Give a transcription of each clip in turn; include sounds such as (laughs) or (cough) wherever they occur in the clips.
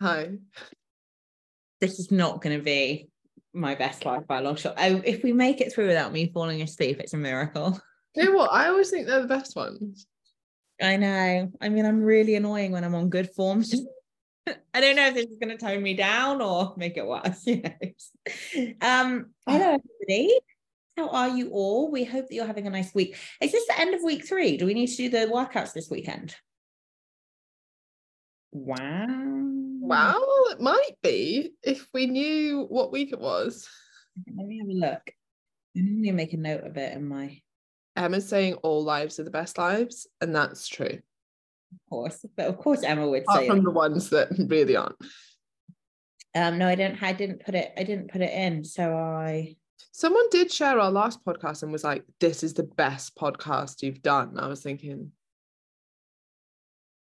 Hi. This is not going to be my best life by a long shot. I, if we make it through without me falling asleep, it's a miracle. You know what? I always think they're the best ones. I know. I mean, I'm really annoying when I'm on good form. (laughs) I don't know if this is going to tone me down or make it worse. (laughs) You know. Um, hello, everybody. How are you all? We hope that you're having a nice week. Is this the end of week three? Do we need to do the workouts this weekend? Wow. Wow, it might be if we knew what week it was. Let me have a look. I need to make a note of it in my. Emma's saying all lives are the best lives, and that's true. Of course, but of course Emma would Apart say from that. the ones that really aren't. Um, no, I didn't. I didn't put it. I didn't put it in. So I. Someone did share our last podcast and was like, "This is the best podcast you've done." I was thinking,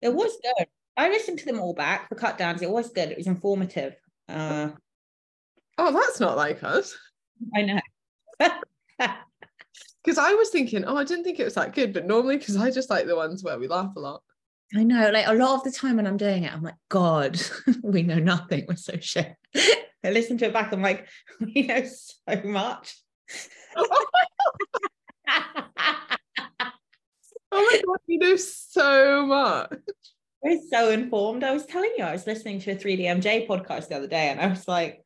It was good. I listened to them all back. The cut downs. It was good. It was informative. Uh, "Oh, that's not like us." I know. (laughs) Because I was thinking, "Oh, I didn't think it was that good," but normally, because I just like the ones where we laugh a lot. I know. Like a lot of the time when I'm doing it, I'm like, God, (laughs) we know nothing. We're so shit. (laughs) I listen to it back. I'm like, we know so much. Oh my god, you know so much. We're so informed. I was telling you, I was listening to a 3DMJ podcast the other day, and I was like,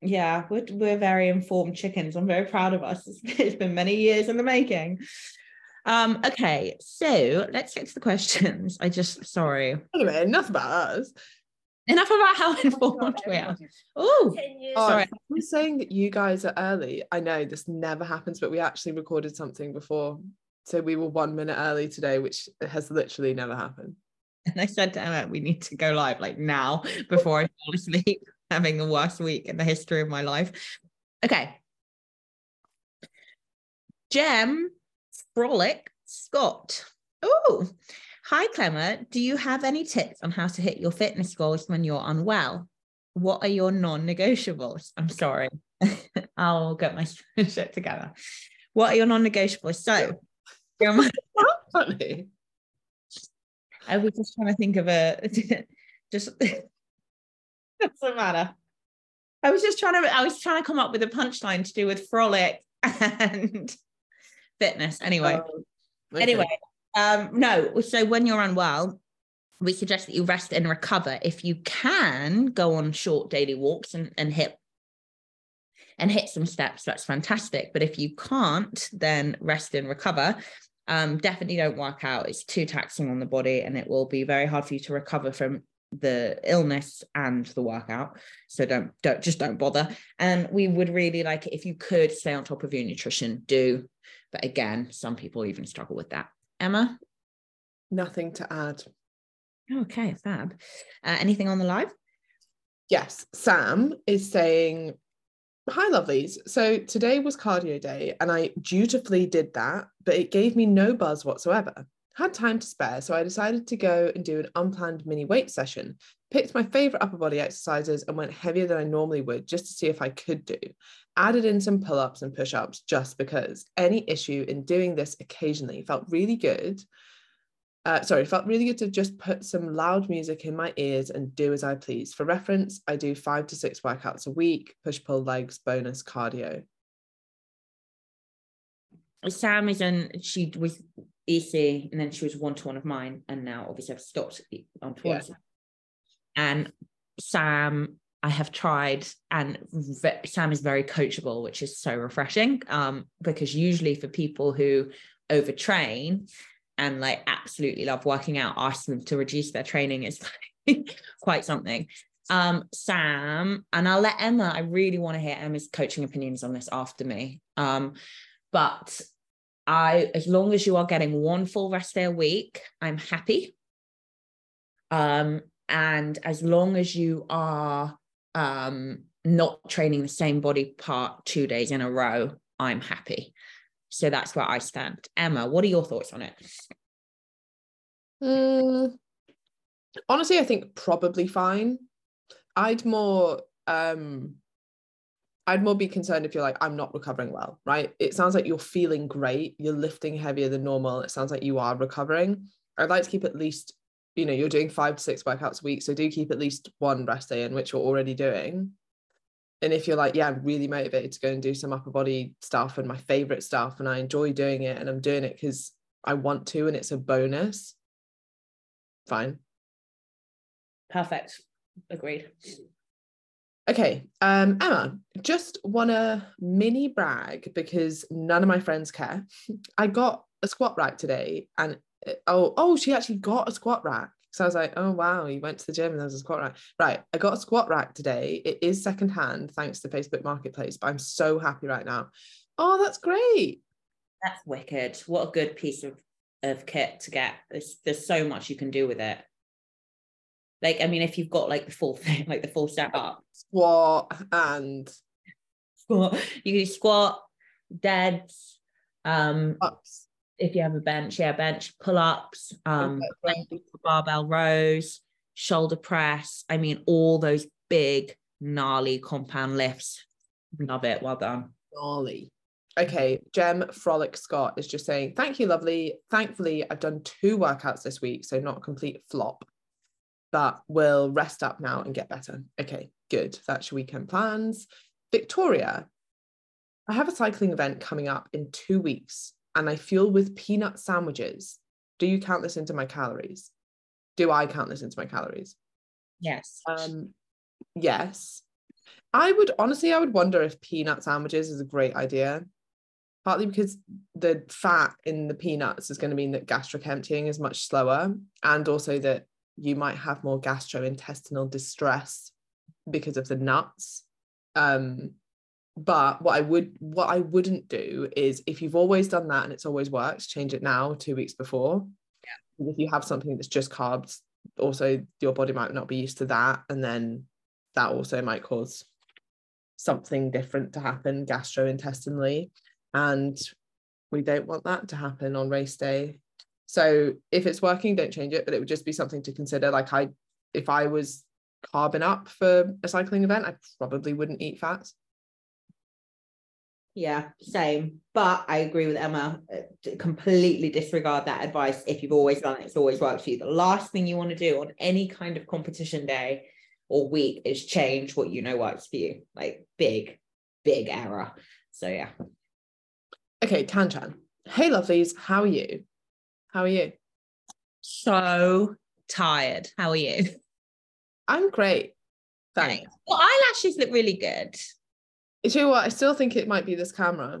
yeah, we're, we're very informed chickens. I'm very proud of us. It's, (laughs) it's been many years in the making. Um, okay, so let's get to the questions. I just sorry. Anyway, enough about us. Enough about how (laughs) informed we are. Oh, Oh, Sorry. I'm saying that you guys are early. I know this never happens, but we actually recorded something before. So we were one minute early today, which has literally never happened. And I said to Emma, we need to go live like now before I fall asleep, (laughs) having the worst week in the history of my life. Okay. Gem Frolic Scott. Oh, hi, Clemmer. Do you have any tips on how to hit your fitness goals when you're unwell? What are your non negotiables? I'm sorry. (laughs) I'll get my (laughs) shit together. What are your non negotiables? So, um, Funny. I was just trying to think of a (laughs) just (laughs) doesn't matter. I was just trying to I was trying to come up with a punchline to do with frolic (laughs) and fitness. Anyway, Oh, okay. anyway, um, no. So when you're unwell, we suggest that you rest and recover. If you can go on short daily walks and, and hit and hit some steps, that's fantastic. But if you can't, then rest and recover. Um, definitely don't work out. It's too taxing on the body, and it will be very hard for you to recover from the illness and the workout. So don't don't just don't bother. And we would really like it if you could stay on top of your nutrition, do. But again, some people even struggle with that. Emma? Nothing to add. Okay, fab. Uh, anything on the live? Yes, Sam is saying, Hi, lovelies. So today was cardio day, and I dutifully did that, but it gave me no buzz whatsoever. Had time to spare, so I decided to go and do an unplanned mini weight session. Picked my favorite upper body exercises and went heavier than I normally would just to see if I could do. Added in some pull ups and push ups just because. Any issue in doing this occasionally felt really good. Uh, sorry, it felt really good to just put some loud music in my ears and do as I please. For reference, I do five to six workouts a week, push pull legs, bonus cardio. Sam is in, she was EC and then she was one to one of mine. And now obviously I've stopped on Yeah. And Sam, I have tried, and Sam is very coachable, which is so refreshing. Um, because usually for people who overtrain and like absolutely love working out, ask them to reduce their training is like (laughs) quite something. Um, Sam, and I'll let Emma, I really want to hear Emma's coaching opinions on this after me. Um, but I, as long as you are getting one full rest day a week, I'm happy. Um, and as long as you are um, not training the same body part two days in a row, I'm happy. So that's where I stand. Emma, what are your thoughts on it? Mm, honestly, I think probably fine. I'd more um I'd more be concerned if you're like, I'm not recovering well, right? It sounds like you're feeling great. You're lifting heavier than normal. It sounds like you are recovering. I'd like to keep at least, you know, you're doing five to six workouts a week. So do keep at least one rest day in, which you're already doing. And if you're like, yeah, I'm really motivated to go and do some upper body stuff and my favorite stuff, and I enjoy doing it and I'm doing it because I want to and it's a bonus, fine. Perfect. Agreed. Okay, um, Emma, just want to mini brag because none of my friends care. (laughs) I got a squat rack today, and uh, oh, oh, she actually got a squat rack. So I was like, oh wow, you went to the gym and there was a squat rack. Right, I got a squat rack today. It is secondhand thanks to Facebook Marketplace, but I'm so happy right now. Oh, that's great. That's wicked. What a good piece of, of kit to get. There's, there's so much you can do with it. Like, I mean, if you've got like the full thing, (laughs) like the full setup. Squat and squat, you can do squat, deads, um, ups. If you have a bench, yeah, bench, pull ups, um, barbell rows, shoulder press. I mean, all those big, gnarly compound lifts. Love it. Well done. Gnarly. Okay, Gem Frolic Scott is just saying, thank you, lovely. Thankfully, I've done two workouts this week, so not a complete flop but we'll rest up now and get better. Okay, good. That's your weekend plans. Victoria, I have a cycling event coming up in two weeks and I fuel with peanut sandwiches. Do you count this into my calories? Do I count this into my calories? Yes. Um, yes. I would honestly, I would wonder if peanut sandwiches is a great idea. Partly because the fat in the peanuts is going to mean that gastric emptying is much slower, and also that you might have more gastrointestinal distress because of the nuts. Um, but what I would what I wouldn't do is if you've always done that and it's always worked, change it now two weeks before. Yeah. If you have something that's just carbs, also your body might not be used to that, and then that also might cause something different to happen gastrointestinally, and we don't want that to happen on race day. So if it's working, don't change it, but it would just be something to consider. Like I, if I was carbon up for a cycling event, I probably wouldn't eat fats. Yeah, same. But I agree with Emma. Uh, completely disregard that advice. If you've always done it, it's always worked for you. The last thing you want to do on any kind of competition day or week is change what you know works for you. Like big, big error. So yeah. Okay, Kanchan. Hey lovelies, how are you? How are you? So tired. How are you? I'm great. Thanks. Well, eyelashes look really good. You know what? I still think it might be this camera.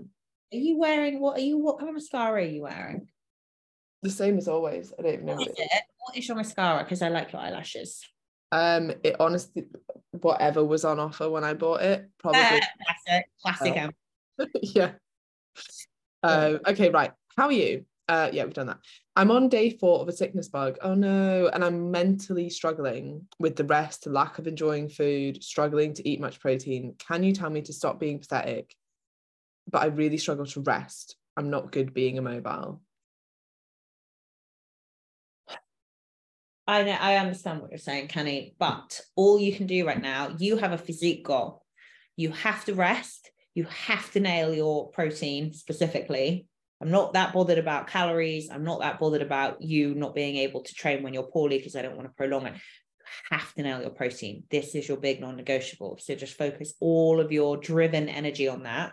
Are you wearing what are you what kind of mascara are you wearing? The same as always. I don't even know what, what is it. What is your mascara? Because I like your eyelashes. Um, it honestly, whatever was on offer when I bought it, probably (laughs) classic, classic. Oh. (laughs) yeah. Uh, okay, right. How are you? Uh, yeah, we've done that. I'm on day four of a sickness bug. Oh no. And I'm mentally struggling with the rest, lack of enjoying food, struggling to eat much protein. Can you tell me to stop being pathetic? But I really struggle to rest. I'm not good being immobile. I know I understand what you're saying, Kenny, but all you can do right now, you have a physique goal. You have to rest, you have to nail your protein specifically I'm not that bothered about calories. I'm not that bothered about you not being able to train when you're poorly because I don't want to prolong it. You have to nail your protein. This is your big non negotiable. So just focus all of your driven energy on that.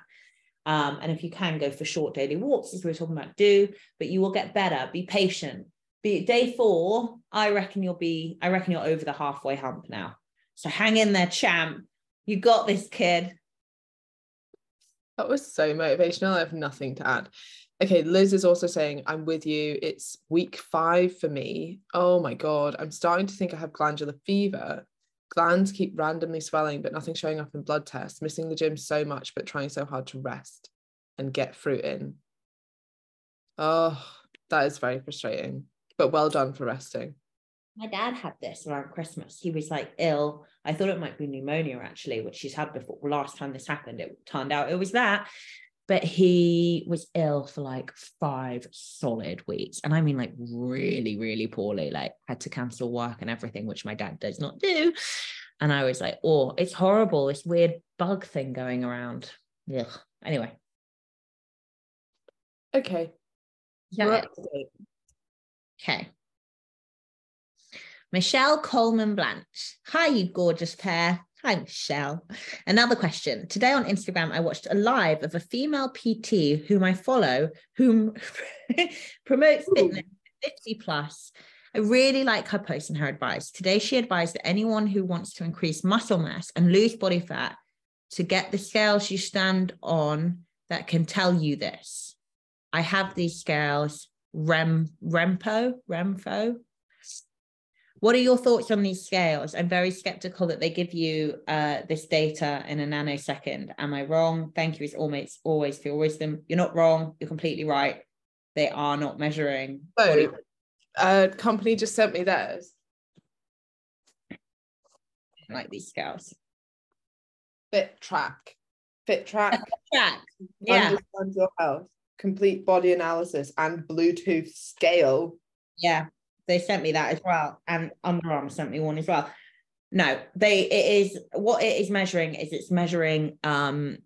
Um, and if you can go for short daily walks, as we were talking about, do, but you will get better. Be patient. Be day four, I reckon you'll be, I reckon you're over the halfway hump now. So hang in there, champ. You got this, kid. That was so motivational. I have nothing to add. Okay, Liz is also saying, I'm with you. It's week five for me. Oh my God, I'm starting to think I have glandular fever. Glands keep randomly swelling, but nothing showing up in blood tests. Missing the gym so much, but trying so hard to rest and get fruit in. Oh, that is very frustrating. But well done for resting. My dad had this around Christmas. He was like ill. I thought it might be pneumonia actually, which he's had before. Last time this happened, it turned out it was that. But he was ill for like five solid weeks. And I mean, like, really, really poorly, like, had to cancel work and everything, which my dad does not do. And I was like, oh, it's horrible. This weird bug thing going around. Yeah. Anyway. Okay. Yeah. Okay. Michelle Coleman Blanche. Hi, you gorgeous pair. Hi, Michelle. Another question. Today on Instagram, I watched a live of a female PT whom I follow, whom (laughs) promotes fitness 50 plus. I really like her post and her advice. Today, she advised that anyone who wants to increase muscle mass and lose body fat to get the scales you stand on that can tell you this. I have these scales, Rem, Rempo, Remfo, what are your thoughts on these scales? I'm very skeptical that they give you uh, this data in a nanosecond. Am I wrong? Thank you. It's always always for your wisdom. You're not wrong. You're completely right. They are not measuring. So, a company just sent me theirs. like these scales. Fit track. Fit track. (laughs) track. Yeah. Understand your health. Complete body analysis and Bluetooth scale. Yeah they sent me that as well, and Under Armour sent me one as well. No, they it is what it is measuring is it's measuring um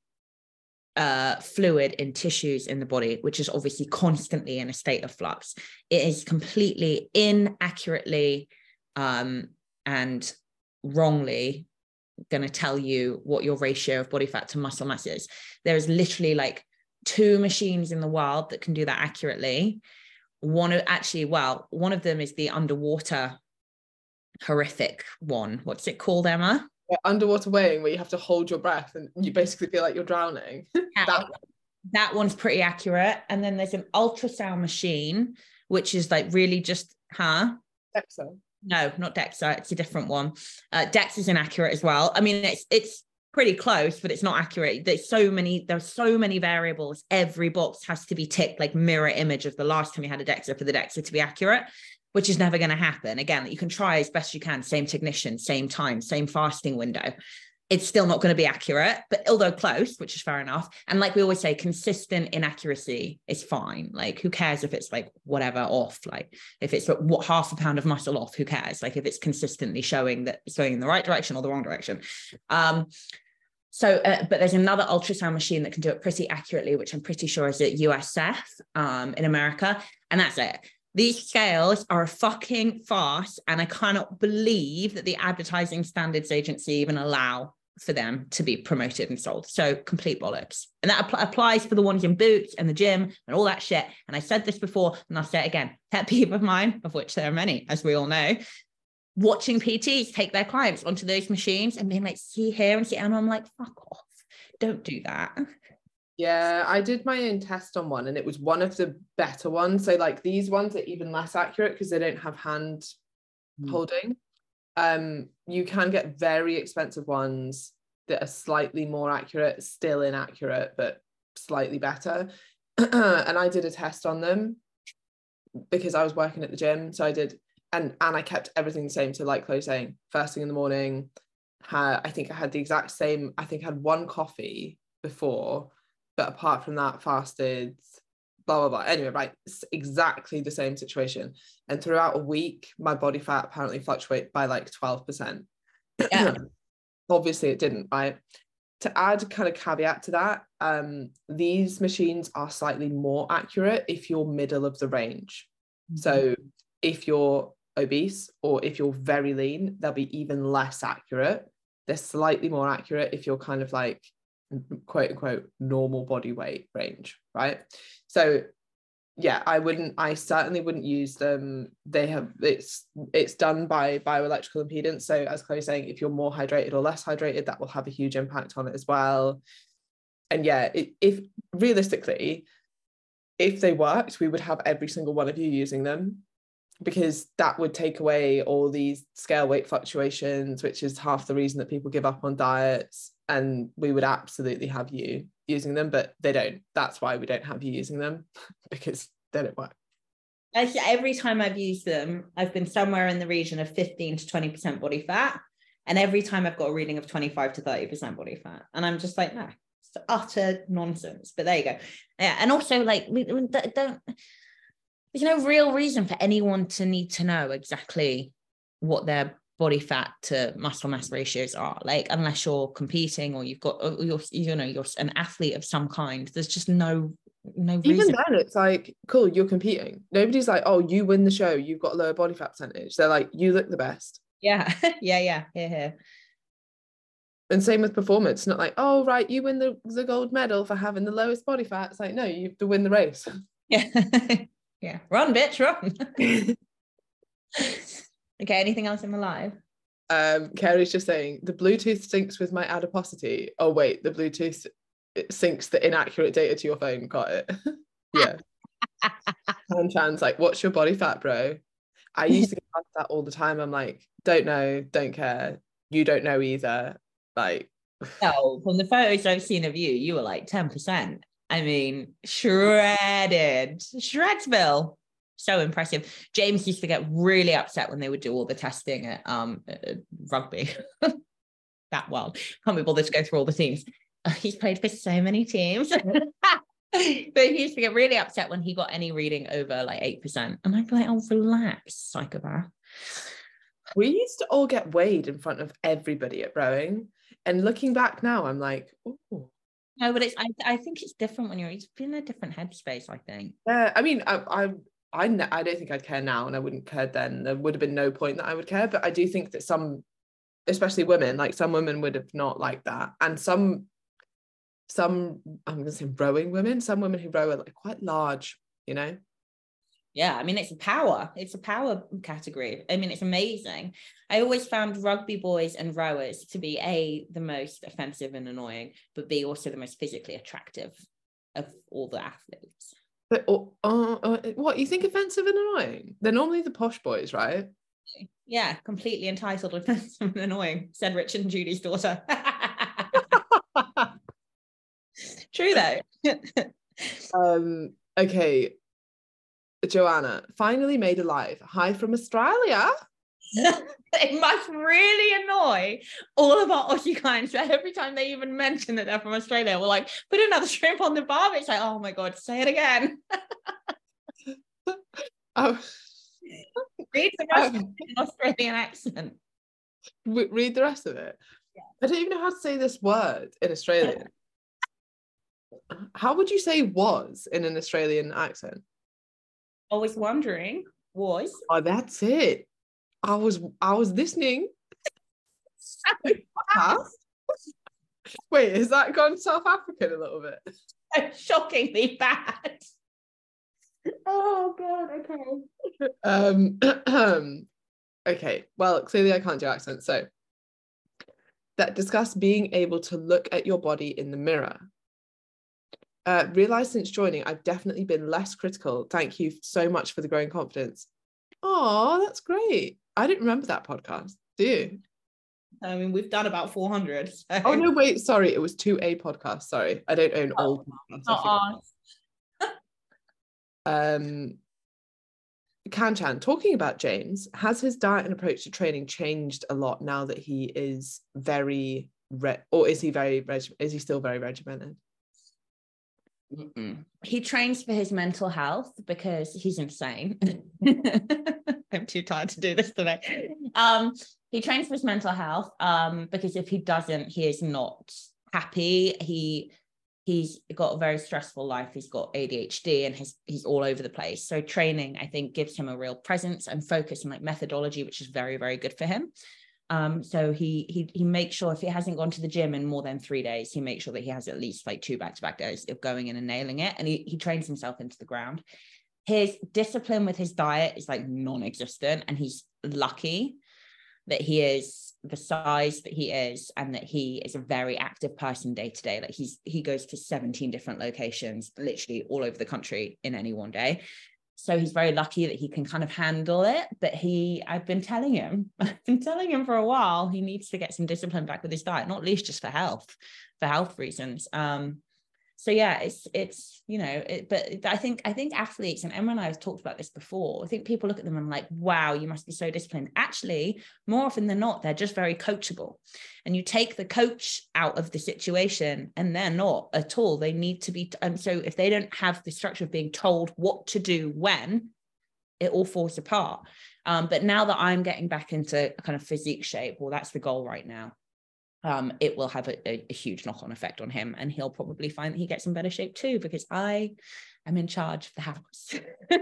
uh fluid in tissues in the body, which is obviously constantly in a state of flux. It is completely inaccurately um and wrongly going to tell you what your ratio of body fat to muscle mass is. There is literally like two machines in the world that can do that accurately one of actually well one of them is the underwater horrific one. What's it called emma? Yeah, underwater weighing where you have to hold your breath and you basically feel like you're drowning. (laughs) Yeah, that, that one's pretty accurate. And then there's an ultrasound machine which is like really just huh? DEXA. no not DEXA. It's a different one. Uh, DEXA is inaccurate as well. I mean it's it's pretty close, but it's not accurate. There's so many, there's so many variables. Every box has to be ticked like mirror image of the last time you had a DEXA for the DEXA to be accurate, which is never going to happen. Again, you can try as best you can, same technician, same time, same fasting window. It's still not going to be accurate, but although close, which is fair enough. And like we always say, consistent inaccuracy is fine. Like, who cares if it's like whatever off? Like, if it's what half a pound of muscle off, who cares? Like, if it's consistently showing that it's going in the right direction or the wrong direction. Um, so, uh, but there's another ultrasound machine that can do it pretty accurately, which I'm pretty sure is at USF um, in America. And that's it. These scales are a fucking farce. And I cannot believe that the Advertising Standards Agency even allow for them to be promoted and sold. So complete bollocks. And that applies for the ones in boots and the gym and all that shit. And I said this before and I'll say it again. Pet peeve of mine, of which there are many, as we all know, watching PTs take their clients onto those machines and being like, see here and see, and I'm like, fuck off, don't do that. Yeah, I did my own test on one and it was one of the better ones. So like these ones are even less accurate because they don't have hand mm. holding. Um, you can get very expensive ones that are slightly more accurate, still inaccurate, but slightly better. (clears throat) and I did a test on them because I was working at the gym. So I did and and I kept everything the same. So like Chloe saying, first thing in the morning, had, I think I had the exact same. I think I had one coffee before, but apart from that, fasted. Blah blah blah. Anyway, right, it's exactly the same situation. And throughout a week, my body fat apparently fluctuated by like twelve percent. Yeah. (clears throat) Obviously, it didn't. Right. To add kind of caveat to that, um, these machines are slightly more accurate if you're middle of the range. Mm-hmm. So if you're obese or if you're very lean, they'll be even less accurate. They're slightly more accurate if you're kind of like quote unquote normal body weight range, right? So yeah, I wouldn't, I certainly wouldn't use them. They have it's it's done by bioelectrical impedance. So as Chloe's saying, if you're more hydrated or less hydrated, that will have a huge impact on it as well. And yeah, it, if realistically, if they worked, we would have every single one of you using them because that would take away all these scale weight fluctuations, which is half the reason that people give up on diets. And we would absolutely have you using them, but they don't. That's why we don't have you using them (laughs) because then it works. Actually, every time I've used them, I've been somewhere in the region of 15 to 20% body fat. And every time I've got a reading of 25 to 30% body fat. And I'm just like, no, it's utter nonsense. But there you go. Yeah. And also, like, we don't, there's no real reason for anyone to need to know exactly what their body fat to muscle mass ratios are like unless you're competing or you've got or you're you know you're an athlete of some kind there's just no no reason. Even then, it's like, cool, you're competing. Nobody's like, oh, you win the show, you've got a lower body fat percentage. They're like, you look the best. yeah (laughs) yeah yeah yeah yeah And same with performance. Not like, oh, right, you win the, the gold medal for having the lowest body fat. It's like, no, you have to win the race. yeah (laughs) yeah run bitch run (laughs) okay anything else in my live? Um, Carrie's just saying the Bluetooth syncs with my adiposity. Oh, wait, the Bluetooth it syncs the inaccurate data to your phone. Got it. (laughs) yeah. (laughs) And Chan's like, what's your body fat, bro? I used to get asked that all the time. I'm like, don't know, don't care. You don't know either. Like, no from the photos i've seen of you you were like 10% i mean shredded. Shredsville so impressive. James used to get really upset when they would do all the testing at um at rugby. (laughs) That wild can't be bothered to go through all the teams. Uh, he's played for so many teams. (laughs) But he used to get really upset when he got any reading over like 8% and i'd be like oh relax psychopath. We used to all get weighed in front of everybody at rowing. And looking back now, I'm like, oh, no but it's I, I think it's different when you're it's in a different headspace i think yeah. I mean, I, I, I, I don't think I'd care now, and I wouldn't care then. There would have been no point that I would care. But I do think that some, especially women, like some women would have not liked that, and some, some I'm gonna say rowing women, some women who row are like quite large, you know. Yeah, I mean, it's a power. It's a power category. I mean, it's amazing. I always found rugby boys and rowers to be A, the most offensive and annoying, but B, also the most physically attractive of all the athletes. But uh, uh, uh, what you think offensive and annoying? They're normally the posh boys, right? Yeah, completely entitled, (laughs) offensive and annoying, said Richard and Judy's daughter. (laughs) True, though. (laughs) um. Okay. Joanna finally made alive. Hi from Australia. (laughs) it must really annoy all of our Aussie clients that every time they even mention that they're from Australia, we're like, put another shrimp on the bar. It's like, oh my God, say it again. Oh, (laughs) Read the rest of um, it in Australian accent. read the rest of it. Yeah. I don't even know how to say this word in Australian. (laughs) How would you say was in an Australian accent? Always wondering, was. Oh, that's it. I was I was listening. Podcast. (laughs) Wait, has that gone South African a little bit? (laughs) shockingly bad. Oh God, okay. Um, (clears throat) okay, well, clearly I can't do accents. So that discuss being able to look at your body in the mirror. Uh, realized since joining, I've definitely been less critical. Thank you so much for the growing confidence. Oh, that's great. I didn't remember that podcast. Do you? I mean, we've done about 400. So. Oh no, wait, sorry. It was 2A podcast. Sorry. I don't own all podcasts. I Not forgot. (laughs) um Kanchan, talking about James, has his diet and approach to training changed a lot now that he is very re- or is he very reg- is he still very regimented? Mm-mm. He trains for his mental health because he's insane. (laughs) I'm too tired to do this today. Um, he trains for his mental health um, because if he doesn't, he is not happy. He he's got a very stressful life. He's got ADHD and his, he's all over the place. So training, I think, gives him a real presence and focus and like methodology, which is very very good for him. Um, so he he he makes sure if he hasn't gone to the gym in more than three days, he makes sure that he has at least like two back-to-back days of going in and nailing it. And he he trains himself into the ground. His discipline with his diet is like non-existent, and he's lucky that he is the size that he is and that he is a very active person day to day. Like he's he goes to 17 different locations, literally all over the country in any one day so he's very lucky that he can kind of handle it but he i've been telling him (laughs) i've been telling him for a while he needs to get some discipline back with his diet not least just for health for health reasons. Um so yeah it's it's you know it, but i think i think athletes and emma and i have talked about this before i think people look at them and like wow you must be so disciplined. Actually more often than not they're just very coachable. And you take the coach out of the situation and they're not at all. They need to be and so if they don't have the structure of being told what to do when it all falls apart. Um, but now that i'm getting back into kind of physique shape well that's the goal right now um, it will have a, a, a huge knock-on effect on him and he'll probably find that he gets in better shape too because i am in charge of the house. (laughs)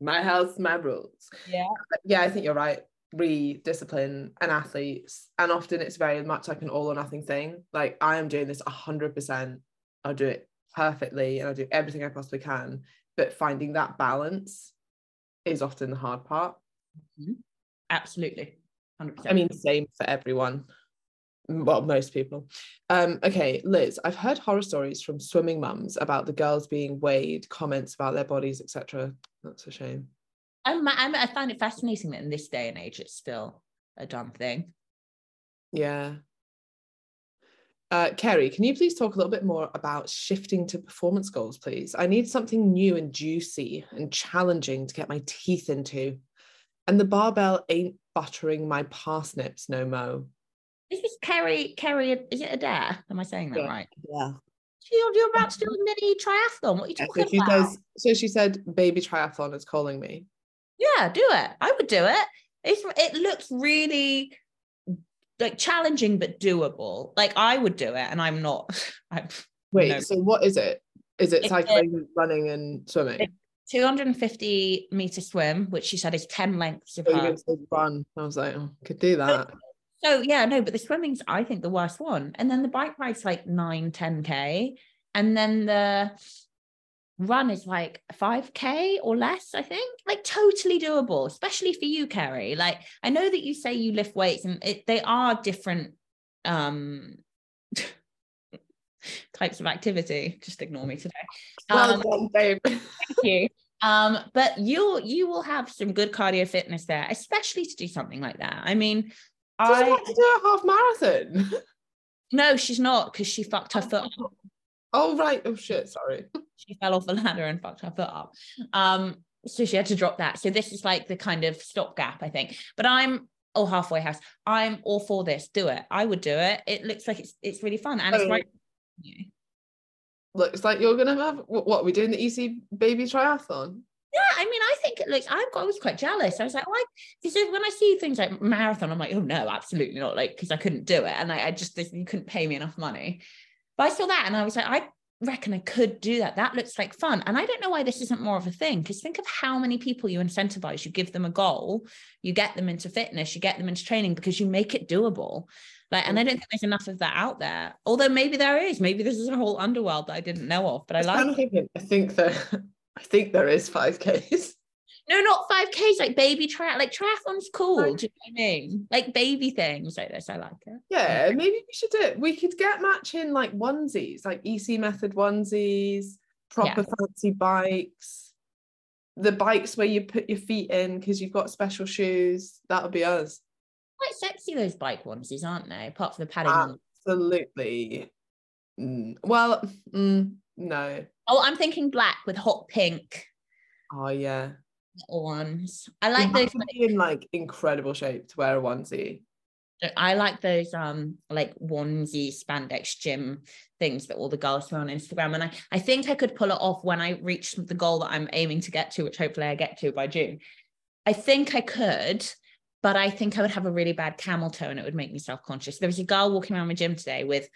My house my rules. Yeah. Yeah i think you're right. Re discipline and athletes and often it's very much like an all or nothing thing. Like i am doing this 100% i'll do it perfectly and i'll do everything i possibly can. But finding that balance is often the hard part. Absolutely. 100% i mean same for everyone well most people um okay liz i've heard horror stories from swimming mums about the girls being weighed comments about their bodies etc that's a shame I'm, I'm, i find it fascinating that in this day and age it's still a dumb thing yeah uh, Kerry, can you please talk a little bit more about shifting to performance goals, please? I need something new and juicy and challenging to get my teeth into. And the barbell ain't buttering my parsnips no mo. Is this Kerry Kerry is it Adair am I saying that Yeah. right Yeah. you're, you're about to do a mini triathlon what are you So talking she about says, so she said, baby triathlon is calling me. Yeah, do it. I would do it. It's it looks really like challenging but doable. Like I would do it, and I'm not. (laughs) I'm Wait, No. so what is it? Is it cycling, running, and swimming? 250 meter swim, which she said is 10 lengths of So her. run. I was like, oh, could do that. So yeah, no, but the swimming's I think the worst one, and then the bike ride's like 9, 10k, and then the run is like 5k or less i think. Like totally doable especially for you Kerry. like i know that you say you lift weights and it, they are different um (laughs) types of activity. Just ignore me today. Well um, done, babe. (laughs) thank you. Um but you you will have some good cardio fitness there especially to do something like that. I mean She's i about to do a half marathon. (laughs) no she's not because she fucked her foot up. Oh right. Oh shit. Sorry. (laughs) she fell off a ladder and fucked her foot up. Um, so she had to drop that. So this is like the kind of stopgap, I think. But I'm oh halfway house. I'm all for this. Do it. I would do it. It looks like it's it's really fun and it's Oh. right. Looks like you're gonna have what? what we doing the EC baby triathlon? Yeah, I mean, I think it looks. I I was quite jealous. I was like, oh, I because when I see things like marathon, I'm like, oh no, absolutely not. Like because I couldn't do it, and I, I just you couldn't pay me enough money. But I saw that, and I was like, I reckon I could do that. That looks like fun. And I don't know why this isn't more of a thing. Because think of how many people you incentivize. You give them a goal, you get them into fitness, you get them into training because you make it doable. Like, and I don't think there's enough of that out there. Although maybe there is. Maybe this is a whole underworld that I didn't know of. But I like. I think that (laughs) I think there is five Ks. (laughs) No, not 5Ks, like baby triathlon. Like triathlon's cool. Do you know what I mean? Like baby things like this. I like it. Yeah, maybe we should do it. We could get matching like onesies, like EC method onesies, proper fancy bikes. The bikes where you put your feet in because you've got special shoes. That'll be us. Quite sexy, those bike onesies, aren't they? Apart from the padding. Absolutely. Mm, well, mm, no. Oh, I'm thinking black with hot pink Oh yeah. ones. I like have those. be in like incredible shape to wear a onesie. I like those um like onesie spandex gym things that all the girls wear on Instagram. And I, I think I could pull it off when I reach the goal that I'm aiming to get to, which hopefully I get to by June. I think I could, but I think I would have a really bad camel toe and it would make me self-conscious. There was a girl walking around my gym today with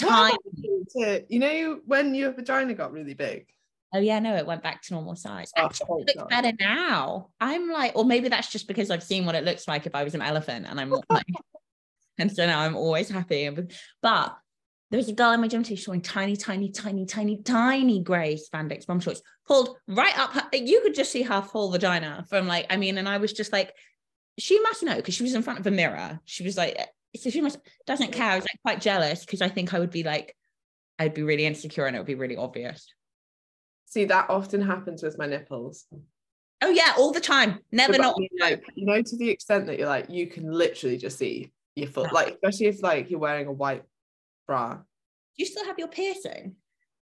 What tiny about you to- you know when your vagina got really big? Oh yeah, no, it went back to normal size. Oh, Actually, it oh, looks God. better now. I'm like, or maybe that's just because I've seen what it looks like if I was an elephant, and I'm like, (laughs) and so now I'm always happy. But there was a girl in my gym too, showing tiny, tiny, tiny, tiny, tiny grey spandex bum shorts, pulled right up. Her, you could just see her full vagina from like, I mean, and I was just like, she must know because she was in front of a mirror. She was like, so she must doesn't care. I was like quite jealous because I think I would be like, I'd be really insecure and it would be really obvious. See, that often happens with my nipples. Oh yeah, all the time. Never But not. like you know, to the extent that you're like, you can literally just see your foot, like especially if like you're wearing a white bra. Do you still have your piercing?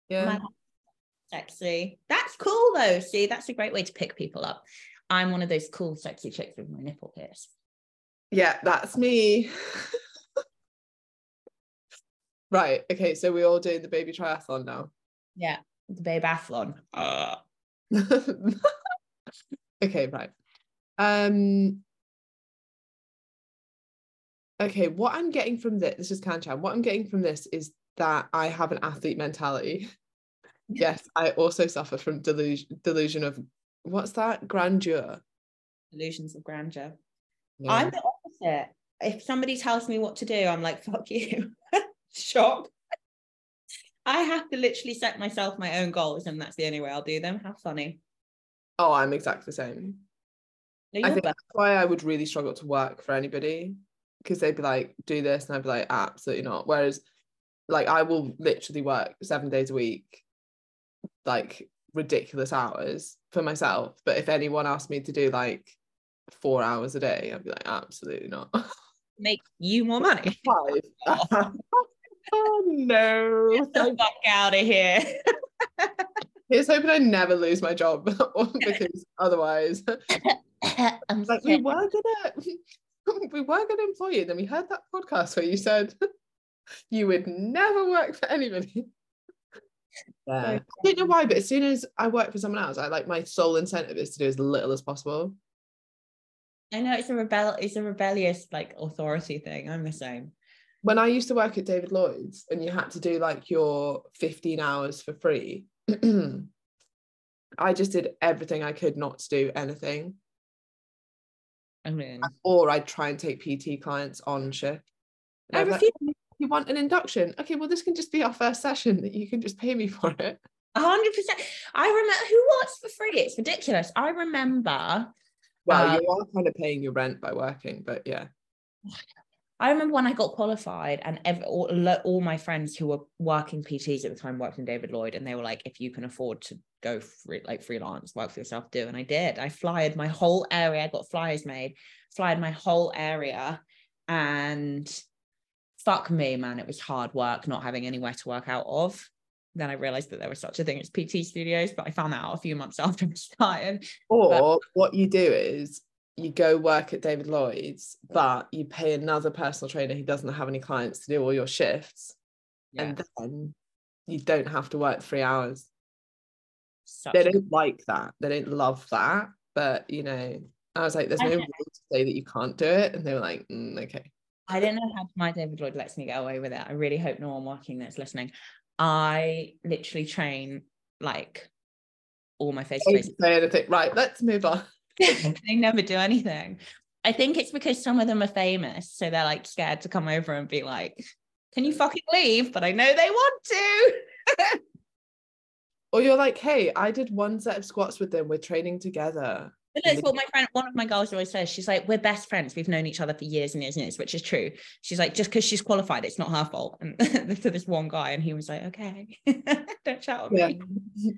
Yeah. Sexy. That's cool though. See, that's a great way to pick people up. I'm one of those cool, sexy chicks with my nipple pierced. Yeah, that's me. (laughs) right. Okay. So we're all doing the baby triathlon now. Yeah, the babe athlon. Uh, (laughs) okay, right. Um Okay, what I'm getting from this, this is Kanchan. What I'm getting from this is that I have an athlete mentality. yes, I also suffer from delusion delusion of what's that? Grandeur. illusions of grandeur. Yeah. I'm the opposite. If somebody tells me what to do, I'm like, fuck you. (laughs) Shock. I have to literally set myself my own goals, and that's the only way I'll do them. How funny. oh, I'm exactly the same. No, I think better. that's why I would really struggle to work for anybody because they'd be like, do this, and I'd be like, absolutely not. Whereas, like, I will literally work seven days a week, like ridiculous hours for myself. But if anyone asked me to do like four hours a day, I'd be like, absolutely not. (laughs) Make you more money. (laughs) Five. oh (laughs) no! Get the fuck out of here. Here's hoping I never lose my job because otherwise, I'm like we were gonna we were gonna employ you then we heard that podcast where you said you would never work for anybody yeah. I don't know why but as soon as I work for someone else I like my sole incentive is to do as little as possible I know it's a rebel. It's a rebellious like authority thing. I'm the same. when I used to work at David Lloyd's and you had to do like your 15 hours for free (clears throat) I just did everything I could not to do anything I mean, or I'd try and take PT clients on shift I I'd like, refuse. you want an induction okay well this can just be our first session that you can just pay me (laughs) for it A hundred percent. I remember who works for free. It's ridiculous. I remember. Well Uh, you are kind of paying your rent by working but yeah I remember when I got qualified, and ev- all, all my friends who were working PTs at the time worked in David Lloyd, and they were like, "If you can afford to go free, like freelance, work for yourself, do." And I did. I flyed my whole area. I got flyers made, flyed my whole area, and fuck me, man, it was hard work not having anywhere to work out of. Then I realized that there was such a thing as PT studios, but I found that out a few months (laughs) after I started. or what you do is you go work at David Lloyd's but you pay another personal trainer who doesn't have any clients to do all your shifts. And then you don't have to work three hours. Such they don't like that. They don't love that but you know I was like there's no rule to say that you can't do it. And they were like mm, okay. I don't know how my David Lloyd lets me get away with it. I really hope no one working that's listening. I literally train like all my face to Don't face. say anything right let's move on (laughs) They never do anything. I think it's because some of them are famous, so they're like scared to come over and be like, "Can you fucking leave?" But I know they want to. (laughs) or you're like hey I did one set of squats with them we're training together that's what my friend, one of my girls always says. She's like, we're best friends. We've known each other for years and years and years, which is true. She's like, just because she's qualified, it's not her fault. And (laughs) to this one guy, and he was like, okay, (laughs) don't shout at Yeah. me.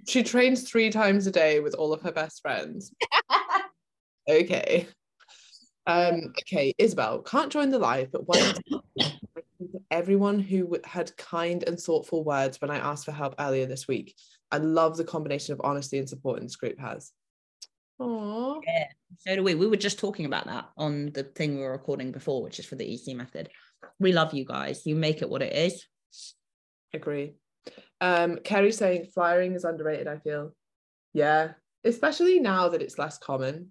she trains three times a day with all of her best friends (laughs) okay um okay isabel can't join the live but wanted everyone who had kind and thoughtful words when i asked for help earlier this week i love the combination of honesty and support in this group has Aww. So do we. We were just talking about that on the thing we were recording before, which is for the EC method. We love you guys. You make it what it is. agree um kerry saying flyering is underrated i feel yeah especially now that it's less common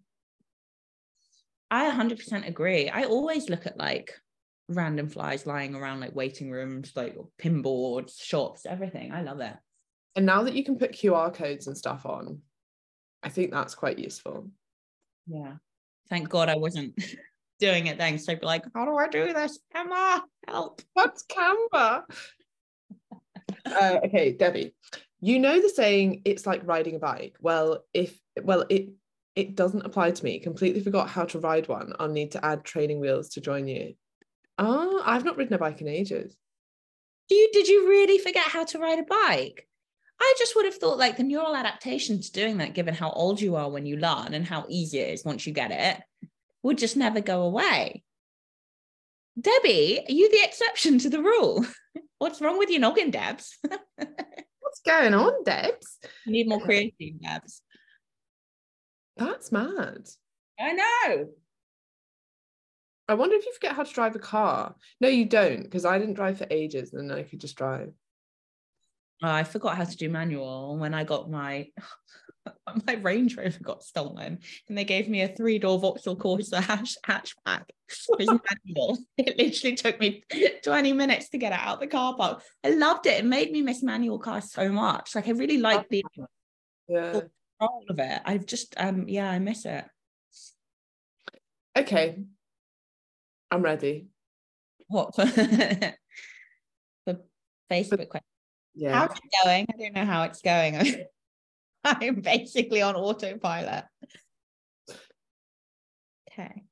I 100% agree. I always look at like random flies lying around like waiting rooms, like pin boards, shops, everything. I love it. and now that you can put qr codes and stuff on i think that's quite useful Yeah. Thank God I wasn't (laughs) doing it then. So I'd be like, how do I do this? Emma, help. What's Canva? uh, okay, Debbie, you know the saying "it's like riding a bike." Well, if well, it it doesn't apply to me. Completely forgot how to ride one. I'll need to add training wheels to join you. Oh, I've not ridden a bike in ages. Do you did you really forget how to ride a bike? I just would have thought like the neural adaptation to doing that, given how old you are when you learn and how easy it is once you get it, would just never go away. Debbie, are you the exception to the rule? (laughs) What's wrong with your noggin, Debs? (laughs) What's going on, Debs? you need more creatine, Debs. That's mad. I know. I wonder if you forget how to drive a car. No, you don't, because I didn't drive for ages and then I could just drive. Oh, I forgot how to do manual when I got my (laughs) my Range Rover got stolen, and they gave me a three door Vauxhall Corsa hash, hatchback. It was manual. (laughs) It literally took me twenty minutes to get it out of the car park. I loved it. It made me miss manual cars so much. Like I really liked the Yeah. control of it. I've just um yeah, I miss it. Okay. I'm ready. What (laughs) for, for Facebook question? Yeah. How's it going? I don't know how it's going. (laughs) I'm basically on autopilot. Okay.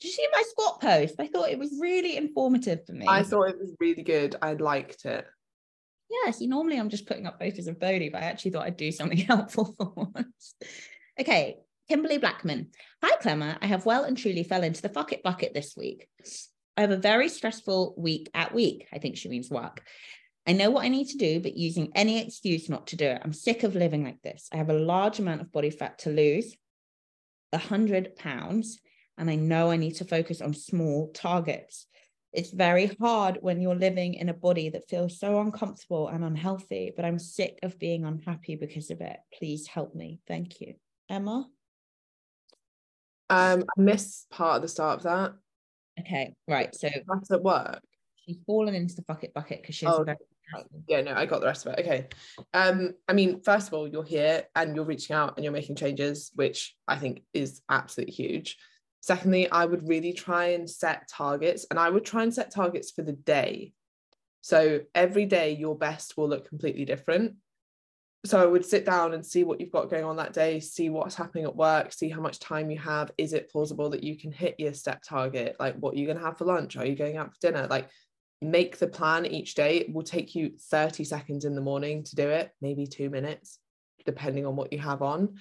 Did you see my squat post? I thought it was really informative for me. I thought it was really good. I liked it. yeah, see, normally I'm just putting up photos of Bodhi, but I actually thought I'd do something (laughs) helpful for once. Okay, Kimberly Blackman. Hi, Clemmer. I have well and truly fell into the fuck it bucket this week. I have a very stressful week at week. I think she means work. I know what I need to do, but using any excuse not to do it. I'm sick of living like this. I have a large amount of body fat to lose, a hundred pounds, and I know I need to focus on small targets. It's very hard when you're living in a body that feels so uncomfortable and unhealthy, but I'm sick of being unhappy because of it. Please help me. Thank you. Emma? Um, I missed part of the start of that. Okay, right. So That's at work. she's fallen into the bucket bucket because she's Oh, very Yeah, no, I got the rest of it. Okay. Um, I mean, first of all, you're here and you're reaching out and you're making changes, which I think is absolutely huge. Secondly, I would really try and set targets and I would try and set targets for the day. So every day your best will look completely different. So I would sit down and see what you've got going on that day, see what's happening at work, see how much time you have. Is it plausible that you can hit your step target? Like, what are you going to have for lunch? Are you going out for dinner? Like, make the plan each day. It will take you 30 seconds in the morning to do it, maybe two minutes, depending on what you have on.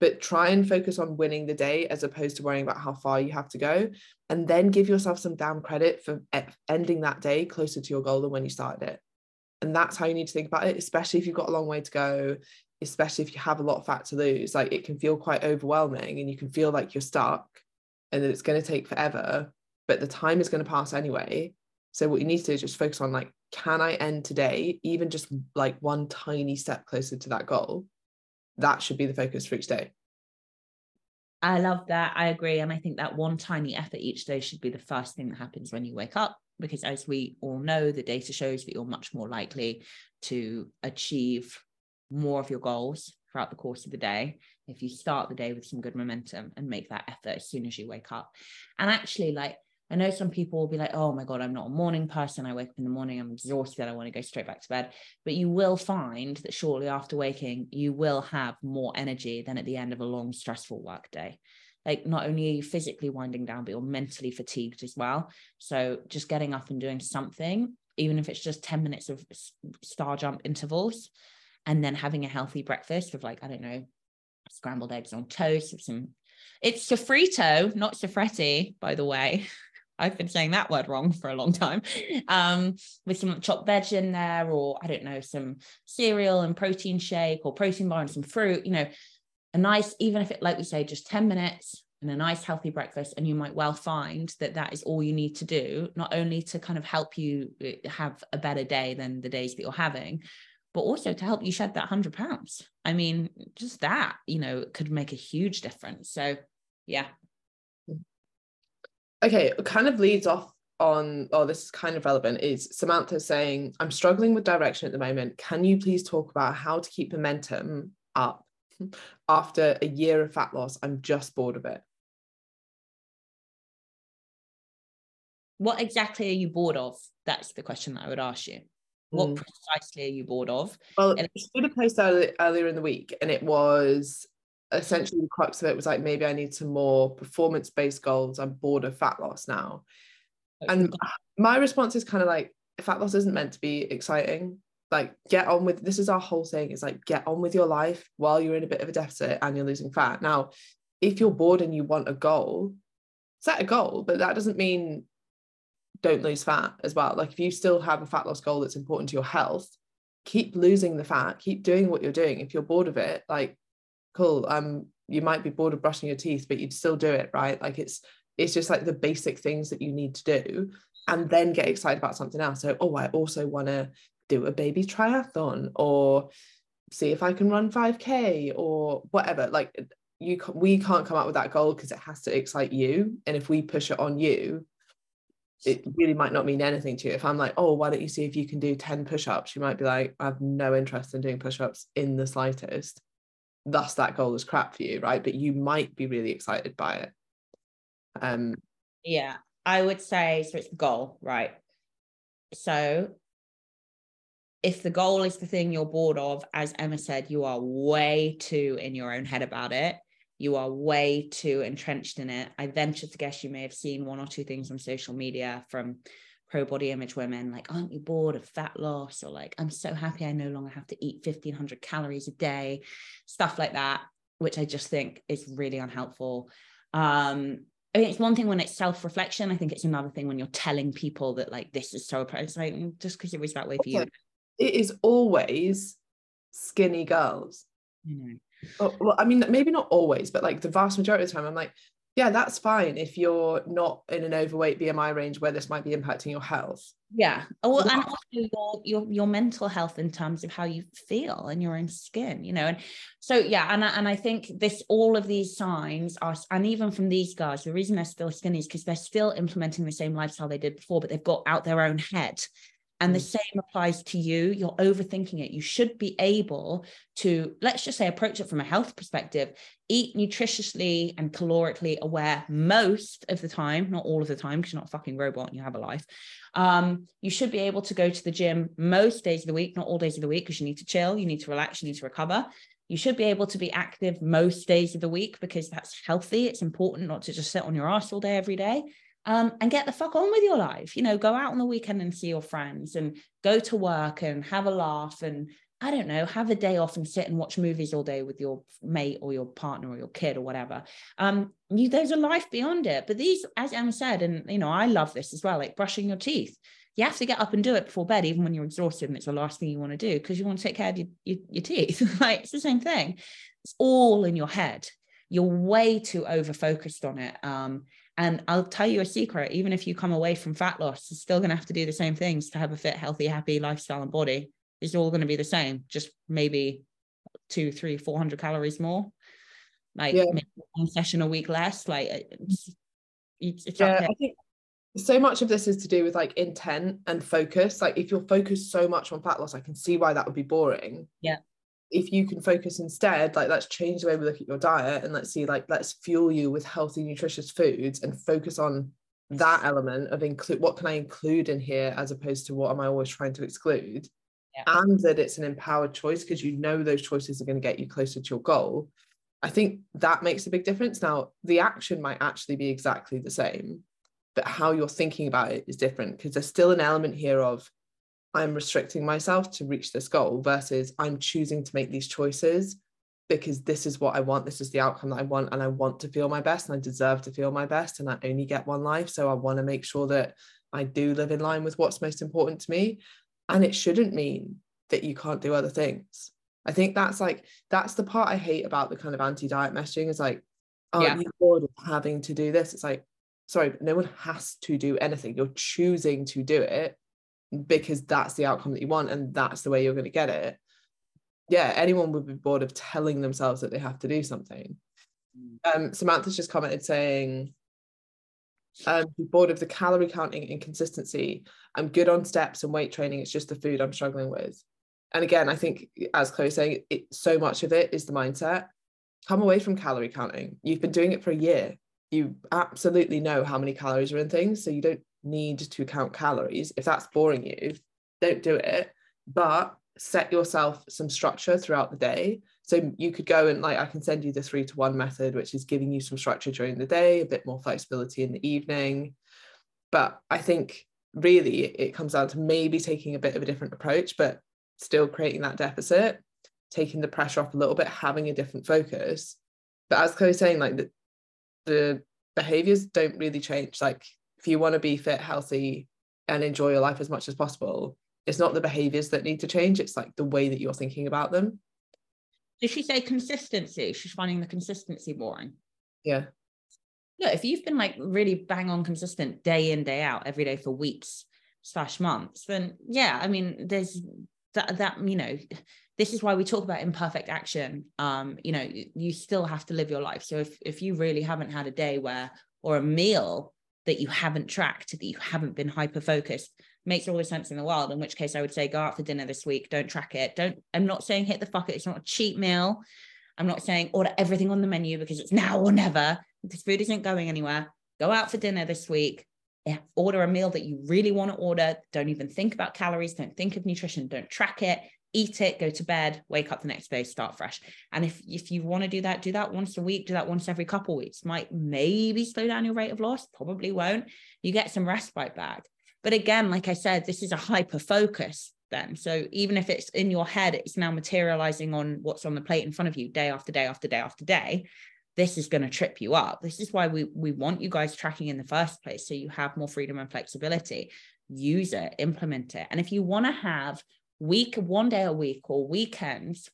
But try and focus on winning the day as opposed to worrying about how far you have to go. And then give yourself some damn credit for ending that day closer to your goal than when you started it. And that's how you need to think about it, especially if you've got a long way to go, especially if you have a lot of fat to lose. Like it can feel quite overwhelming and you can feel like you're stuck and that it's going to take forever, but the time is going to pass anyway. So what you need to do is just focus on like, can I end today, even just like one tiny step closer to that goal? That should be the focus for each day. I love that. I agree. And I think that one tiny effort each day should be the first thing that happens when you wake up. Because as we all know, the data shows that you're much more likely to achieve more of your goals throughout the course of the day if you start the day with some good momentum and make that effort as soon as you wake up. And actually, like, I know some people will be like, oh my God, I'm not a morning person. I wake up in the morning, I'm exhausted. I want to go straight back to bed. But you will find that shortly after waking, you will have more energy than at the end of a long, stressful work day. Like, not only are you physically winding down, but you're mentally fatigued as well. So, just getting up and doing something, even if it's just 10 minutes of star jump intervals, and then having a healthy breakfast with, like, I don't know, scrambled eggs on toast some. It's sofrito, not sofretti, by the way. (laughs) I've been saying that word wrong for a long time. Um, with some chopped veg in there, or I don't know, some cereal and protein shake or protein bar and some fruit, you know, a nice, even if it, like we say, just 10 minutes and a nice healthy breakfast. And you might well find that that is all you need to do, not only to kind of help you uh, have a better day than the days that you're having, but also to help you shed that 100 pounds. I mean, just that, you know, could make a huge difference. So, yeah, Okay, it kind of leads off on, oh, this is kind of relevant, is Samantha saying, I'm struggling with direction at the moment. Can you please talk about how to keep momentum up (laughs) after a year of fat loss? I'm just bored of it. what exactly are you bored of? That's the question that I would ask you. What Mm. precisely are you bored of? Well, And- she did a post early, earlier in the week, and it was Mm-hmm. essentially the crux of it was like maybe I need some more performance based goals. I'm bored of fat loss now. And (sighs) my response is kind of like fat loss isn't meant to be exciting. Like get on with this is our whole thing. It's like get on with your life while you're in a bit of a deficit and you're losing fat. Now, if you're bored and you want a goal, set a goal, but that doesn't mean don't lose fat as well. Like if you still have a fat loss goal that's important to your health, keep losing the fat, keep doing what you're doing. If you're bored of it, like cool. Um, you might be bored of brushing your teeth, but you'd still do it, right? Like it's it's just like the basic things that you need to do and then get excited about something else. So, oh, I also want to do a baby triathlon or see if I can run 5k or whatever. Like you we can't come up with that goal because it has to excite you. And if we push it on you, it really might not mean anything to you. If I'm like, oh, why don't you see if you can do 10 push-ups? You might be like, I have no interest in doing push-ups in the slightest. Thus that goal is crap for you, right? But you might be really excited by it. Um yeah, I would say so it's the goal, right? So if the goal is the thing you're bored of, as Emma said, you are way too in your own head about it. You are way too entrenched in it. I venture to guess you may have seen one or two things on social media from pro body image women like, aren't you bored of fat loss? Or like, I'm so happy I no longer have to eat 1500 calories a day, stuff like that, which I just think is really unhelpful. Um, I mean, it's one thing when it's self-reflection. I think it's another thing when you're telling people that like this is so it's like just because it was that way for you. It is always skinny girls. Mm-hmm. Oh, well, I mean, maybe not always, but like the vast majority of the time, I'm like, yeah, that's fine if you're not in an overweight BMI range where this might be impacting your health. Yeah. Oh, well, and also your your your mental health in terms of how you feel and your own skin, you know. And so yeah, and I, and I think this all of these signs are, and even from these guys, the reason they're still skinny is because they're still implementing the same lifestyle they did before, but they've got out their own head. And the mm. same applies to you. You're overthinking it. You should be able to, let's just say, approach it from a health perspective, eat nutritiously and calorically aware most of the time, not all of the time, because you're not a fucking robot and you have a life. Um, you should be able to go to the gym most days of the week, not all days of the week, because you need to chill, you need to relax, you need to recover. You should be able to be active most days of the week because that's healthy. It's important not to just sit on your ass all day, every day um, and get the fuck on with your life. You know, go out on the weekend and see your friends and go to work and have a laugh and I don't know, have a day off and sit and watch movies all day with your mate or your partner or your kid or whatever. Um, you, there's a life beyond it. But these, as Emma said, and you know, I love this as well, like brushing your teeth. You have to get up and do it before bed, even when you're exhausted and it's the last thing you want to do because you want to take care of your, your, your teeth. (laughs) like it's the same thing. It's all in your head. You're way too over focused on it. Um, and I'll tell you a secret even if you come away from fat loss, you're still going to have to do the same things to have a fit, healthy, happy lifestyle and body. It's all going to be the same, just maybe two, three, four hundred calories more. Like yeah. one session a week less. Like it's, it's yeah, I think so much of this is to do with like intent and focus. Like if you're focused so much on fat loss, I can see why that would be boring. Yeah if you can focus instead like let's change the way we look at your diet and let's see like let's fuel you with healthy nutritious foods and focus on that element of include what can i include in here as opposed to what am i always trying to exclude? Yeah. and that it's an empowered choice because you know those choices are going to get you closer to your goal. I think that makes a big difference. Now the action might actually be exactly the same but how you're thinking about it is different because there's still an element here of I'm restricting myself to reach this goal versus I'm choosing to make these choices because this is what I want. This is the outcome that I want. And I want to feel my best and I deserve to feel my best. And I only get one life. So I want to make sure that I do live in line with what's most important to me. And it shouldn't mean that you can't do other things. I think that's like, that's the part I hate about the kind of anti diet messaging is like, oh, yeah. you're bored of having to do this. It's like, sorry, no one has to do anything. You're choosing to do it because that's the outcome that you want and that's the way you're going to get it. Yeah anyone would be bored of telling themselves that they have to do something. Mm. um, samantha's just commented saying um, bored of the calorie counting inconsistency. I'm good on steps and weight training. It's just the food i'm struggling with. And again i think as chloe's saying it, so much of it is the mindset. Come away from calorie counting. You've been doing it for a year. You absolutely know how many calories are in things so you don't need to count calories. If that's boring you, don't do it. But set yourself some structure throughout the day. So you could go and like I can send you the three to one method, which is giving you some structure during the day, a bit more flexibility in the evening. But I think really it comes down to maybe taking a bit of a different approach, but still creating that deficit, taking the pressure off a little bit, having a different focus. But as Chloe's saying, like the, the behaviors don't really change. Like if you want to be fit, healthy, and enjoy your life as much as possible it's not the behaviors that need to change it's like the way that you're thinking about them. Did she say consistency? She's finding the consistency boring? Yeah. Look if you've been like really bang on consistent day in day out every day for weeks slash months then yeah i mean there's that that you know this is why we talk about imperfect action. Um you know you still have to live your life. So if if you really haven't had a day where or a meal that you haven't tracked that you haven't been hyper focused makes all the sense in the world. In which case i would say go out for dinner this week. Don't track it. Don't i'm not saying hit the fuck it. It's not a cheap meal. I'm not saying order everything on the menu because it's now or never. This food isn't going anywhere. Go out for dinner this week. Yeah, order a meal that you really want to order. Don't even think about calories. Don't think of nutrition. Don't track it eat it, go to bed, wake up the next day, start fresh. And if if you want to do that, do that once a week, do that once every couple weeks. Might maybe slow down your rate of loss, probably won't. You get some respite back. But again, like I said, this is a hyper focus then. So even if it's in your head, it's now materializing on what's on the plate in front of you day after day after day after day. This is going to trip you up. This is why we we want you guys tracking in the first place. So you have more freedom and flexibility. Use it, implement it. And if you want to have week, one day a week or weekends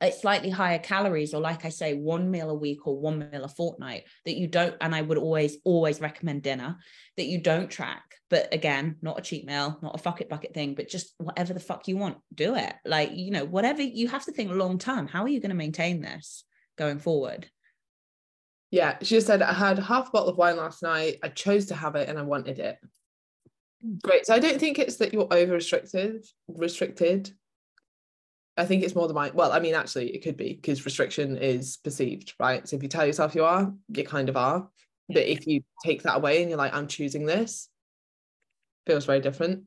at slightly higher calories, or like I say, one meal a week or one meal a fortnight that you don't, and I would always, always recommend dinner that you don't track. But again, not a cheat meal, not a fuck it bucket thing, but just whatever the fuck you want, do it. Like, you know, whatever you have to think long term. How are you going to maintain this going forward? Yeah, she just said, I had half a bottle of wine last night. I chose to have it and I wanted it. Great. So I don't think it's that you're over restricted. Restricted. I think it's more the mind. Well, I mean, actually, it could be because restriction is perceived, right? So if you tell yourself you are, you kind of are. But if you take that away and you're like, I'm choosing this, feels very different.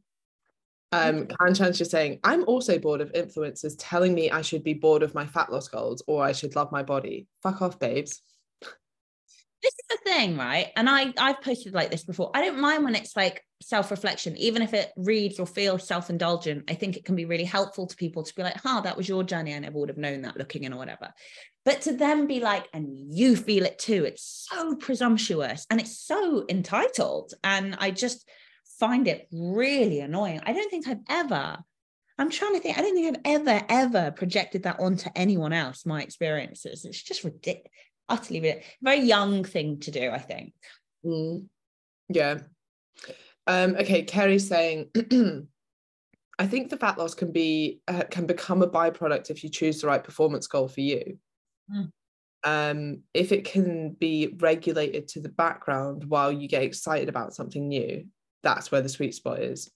Um, Chan's just saying, I'm also bored of influencers telling me I should be bored of my fat loss goals or I should love my body. Fuck off, babes this is the thing, right? And I I've posted like this before. I don't mind when it's like self-reflection, even if it reads or feels self-indulgent. I think it can be really helpful to people to be like, "Huh, that was your journey. I never would have known that looking in or whatever." But to then be like, "And you feel it too." It's so presumptuous and it's so entitled, and I just find it really annoying. I don't think I've ever. I'm trying to think. I don't think I've ever, ever projected that onto anyone else. My experiences. It's just ridiculous utterly very young thing to do, I think. Mm. Yeah. Um, okay, Kerry's saying, (clears throat) I think the fat loss can be uh, can become a byproduct if you choose the right performance goal for you. Mm. Um, if it can be regulated to the background while you get excited about something new, that's where the sweet spot is.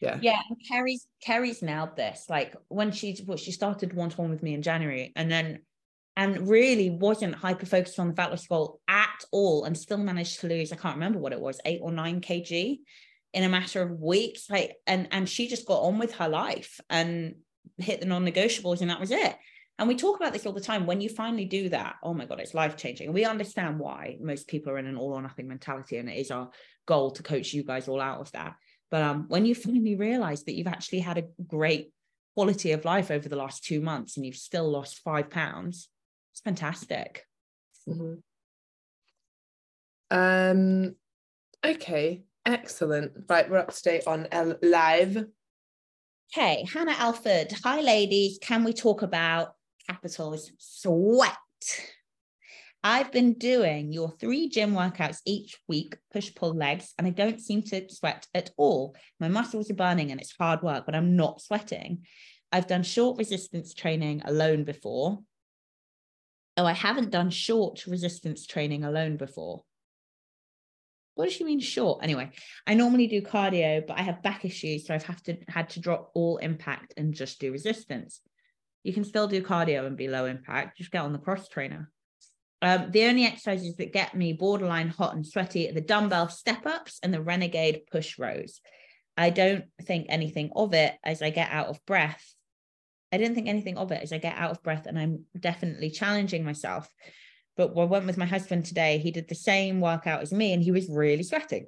Yeah. Yeah. And Kerry's Kerry's nailed this. Like when she well, she started one to one with me in January, and then and really wasn't hyper focused on the fat loss goal at all and still managed to lose i can't remember what it was 8 or 9 kg in a matter of weeks. Like and and she just got on with her life and hit the non-negotiables and that was it. And we talk about this all the time. When you finally do that oh my god it's life changing we understand why most people are in an all or nothing mentality and it is our goal to coach you guys all out of that. But um when you finally realize that you've actually had a great quality of life over the last 2 months and you've still lost 5 pounds it's fantastic. Mm-hmm. Um, okay, excellent. Right, we're up to date on L- live. Okay, Hannah Alford. Hi, ladies. Can we talk about capitals sweat? I've been doing your three gym workouts each week, push pull legs, and I don't seem to sweat at all. My muscles are burning and it's hard work, but I'm not sweating. I've done short resistance training alone before oh, I haven't done short resistance training alone before. What does she mean short? Anyway, I normally do cardio, but I have back issues, so I've have to had to drop all impact and just do resistance. You can still do cardio and be low impact. Just get on the cross trainer. Um, the only exercises that get me borderline hot and sweaty are the dumbbell step ups and the renegade push rows. I don't think anything of it as I get out of breath I didn't think anything of it as I get out of breath and I'm definitely challenging myself. But I went with my husband today. He did the same workout as me and he was really sweating.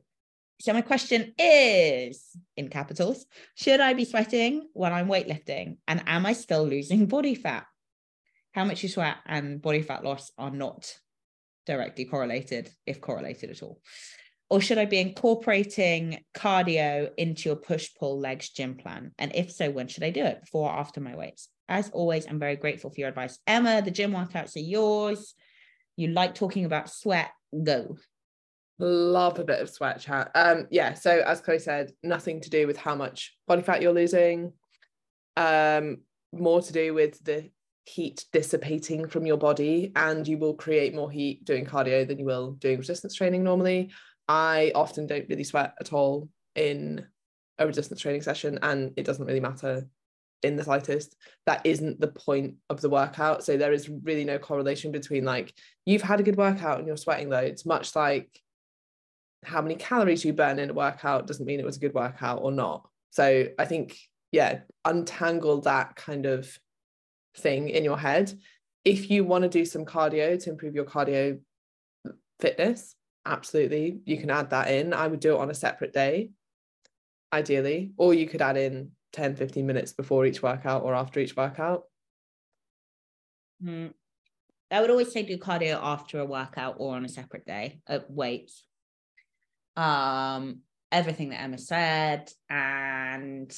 So my question is in capitals, should I be sweating when I'm weightlifting? And am I still losing body fat? How much you sweat and body fat loss are not directly correlated, if correlated at all. Or should I be incorporating cardio into your push pull legs gym plan? And if so, when should I do it? Before or after my weights? As always, I'm very grateful for your advice. Emma, the gym workouts are yours. You like talking about sweat, go. Love a bit of sweat chat. Um, yeah, so as Chloe said, nothing to do with how much body fat you're losing. Um, more to do with the heat dissipating from your body, and you will create more heat doing cardio than you will doing resistance training normally. I often don't really sweat at all in a resistance training session, and it doesn't really matter in the slightest. That isn't the point of the workout. So there is really no correlation between like you've had a good workout and you're sweating loads, much like how many calories you burn in a workout doesn't mean it was a good workout or not. So I think, yeah, untangle that kind of thing in your head. If you want to do some cardio to improve your cardio fitness, absolutely, you can add that in. I would do it on a separate day, ideally, or you could add in 10, 15 minutes before each workout or after each workout. Mm. I would always say do cardio after a workout or on a separate day at weights um, everything that Emma said. And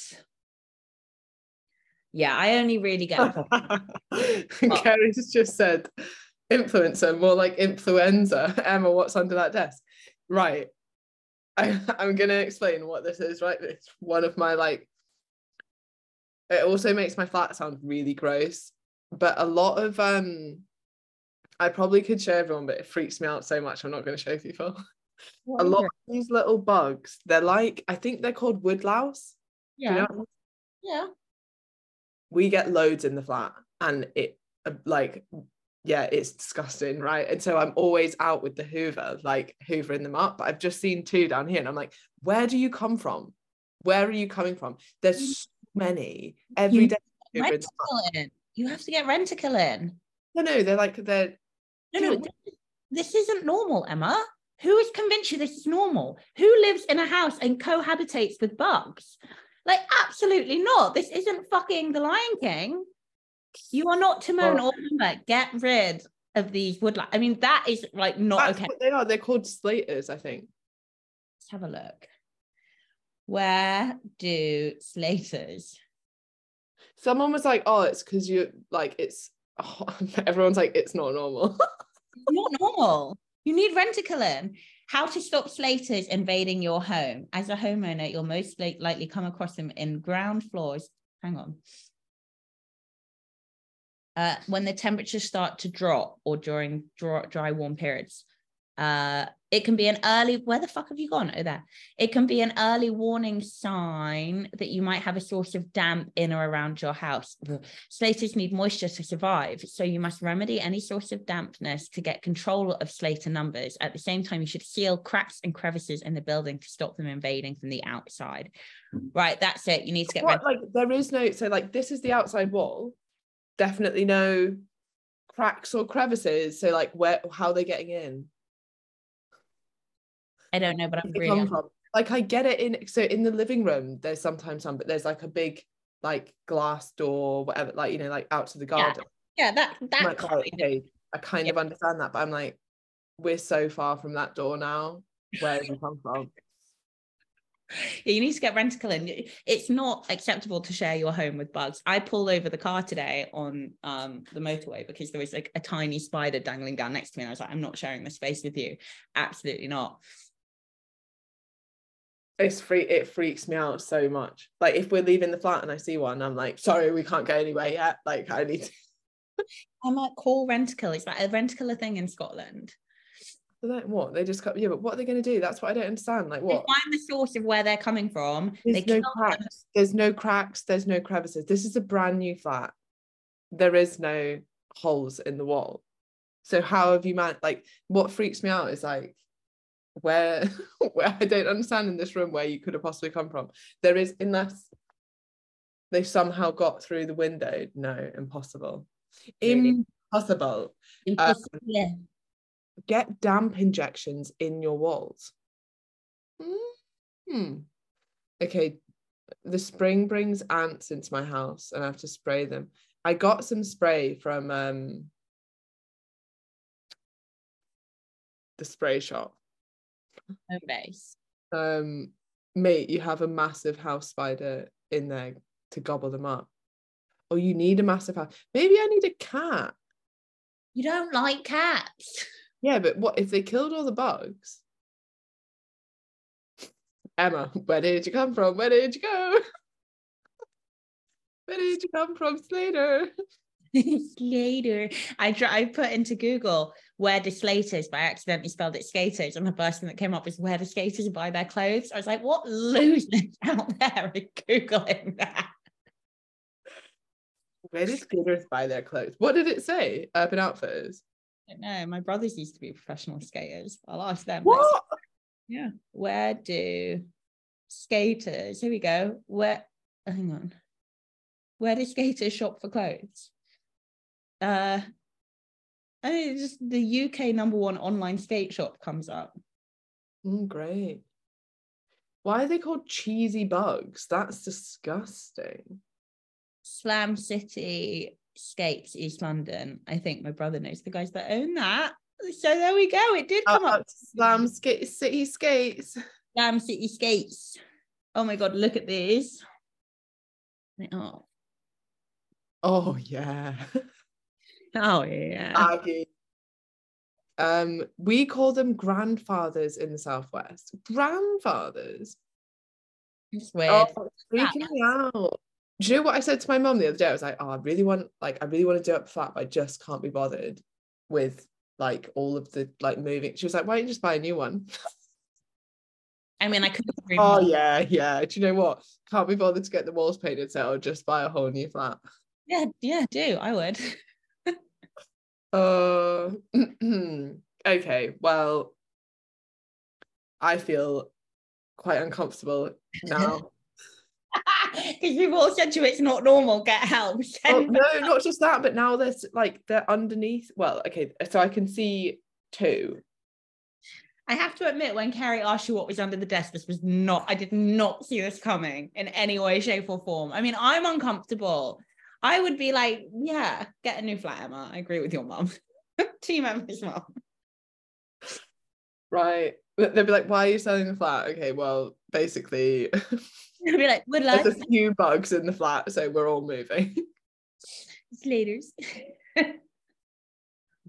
yeah, I only really get. (laughs) Kerry's just said influencer, more like influenza. (laughs) Emma, what's under that desk? Right. (laughs) I, I'm going to explain what this is, right? It's one of my like, it also makes my flat sound really gross. But a lot of, um, I probably could show everyone, but it freaks me out so much. I'm not going to show people. (laughs) a lot of these little bugs, they're like, I think they're called woodlouse. Yeah. You know? Yeah. We get loads in the flat and it uh, like yeah, it's disgusting, right? And so I'm always out with the Hoover, like hoovering them up. But I've just seen two down here, and I'm like, where do you come from? Where are you coming from? There's so many every you day. in. You have to get Rentokil in. No, no, they're like they're. No, no, this isn't normal, Emma. Who has convinced you this is normal? Who lives in a house and cohabitates with bugs? Like, absolutely not. This isn't fucking the Lion King. You are not Timon well, oh. or Pumbaa. Get rid of these woodland. I mean, that is like not okay. they are. They're called slaters, I think. Let's have a look. Where do slaters? Someone was like, "Oh, it's because you like it's." Oh, (laughs) everyone's like, "It's not normal." (laughs) not normal. You need Rentokil How to stop slaters invading your home. As a homeowner, you'll most likely come across them in ground floors. Hang on. Uh, when the temperatures start to drop or during dry, dry warm periods. Uh, it can be an early, where the fuck have you gone? Oh, there. It can be an early warning sign that you might have a source of damp in or around your house. Slaters need moisture to survive, so you must remedy any source of dampness to get control of slater numbers. At the same time, you should seal cracks and crevices in the building to stop them invading from the outside. Right, that's it. You need to get what, like there is no so like this is the outside wall. Definitely no cracks or crevices. So like where how are they getting in? I don't know, but I'm really like I get it in so in the living room there's sometimes some but there's like a big like glass door whatever like you know like out to the garden. Yeah, yeah that that like, kind okay, I kind of understand that but I'm like we're so far from that door now. Where did you come from. yeah, (laughs) you need to get Rentokil in. It's not acceptable to share your home with bugs. I pulled over the car today on um, the motorway because there was like a tiny spider dangling down next to me. And I was like, I'm not sharing this space with you. Absolutely not it's free it freaks me out so much like if we're leaving the flat and i see one i'm like sorry we can't go anywhere yet like i need to (laughs) i'm like call Rentokil is that a Rentokil thing in scotland like what they just cut yeah but what are they going to do that's what i don't understand like what they find the source of where they're coming from there's they no cracks them. there's no cracks there's no crevices this is a brand new flat there is no holes in the wall so how have you man like what freaks me out is like where (laughs) where I don't understand in this room where you could have possibly come from. There is unless they somehow got through the window. No, impossible. Really? Impossible. impossible. Um, yeah. Get damp injections in your walls. Hmm. Okay. The spring brings ants into my house and I have to spray them. I got some spray from um the spray shop Homebase. um, mate, you have a massive house spider in there to gobble them up. Or you need a massive house. Maybe I need a cat. You don't like cats. (laughs) Yeah, but what if they killed all the bugs? Emma, where did you come from? Where did you go? Where did you come from, Slater? (laughs) Slater. I try, I put into Google where the skaters, but I accidentally spelled it skaters, and the first thing that came up was where the skaters buy their clothes. I was like, what losers (laughs) out there are googling that? Where did skaters buy their clothes? What did it say? Urban Outfitters. Know. My brothers used to be professional skaters. I'll ask them. What? Yeah. Where do skaters? Here we go. Where? Hang on. Where do skaters shop for clothes? Uh, it's just the UK number one online skate shop comes up. Mm, great. Why are they called cheesy bugs? That's disgusting. Slam City Skates, East London. I think my brother knows the guys that own that. So there we go. It did come Up, Slam skate, City Skates. Slam City Skates. Oh my god, look at these. Oh, Oh yeah. (laughs) oh yeah. Aggie. Um, we call them grandfathers in the southwest. Grandfathers. It's weird. Oh, it's freaking me out. Do you know what I said to my mum the other day? I was like, oh, I really want, like, I really want to do up flat, but I just can't be bothered with like all of the like moving. She was like, why don't you just buy a new one? I mean, I couldn't oh yeah, yeah. Do you know what? Can't be bothered to get the walls painted, so I'll just buy a whole new flat. Yeah, yeah, do. I would. Uh, (clears throat) okay, well, I feel quite uncomfortable (laughs) now. (laughs) Because people all said to you it's not normal, get help. (laughs) oh, Send- no, (laughs) not just that, but now there's like they're underneath. Well, okay, so I can see two. I have to admit, when Kerry asked you what was under the desk, this was not, I did not see this coming in any way, shape, or form. I mean, I'm uncomfortable. I would be like, yeah, get a new flat, Emma. I agree with your mum. Team Emma's mum. Right. They'd be like, why are you selling the flat? Okay, well, basically, (laughs) I'd be like, would like there's a few bugs in the flat, so we're all moving. (laughs) Slaters. (laughs)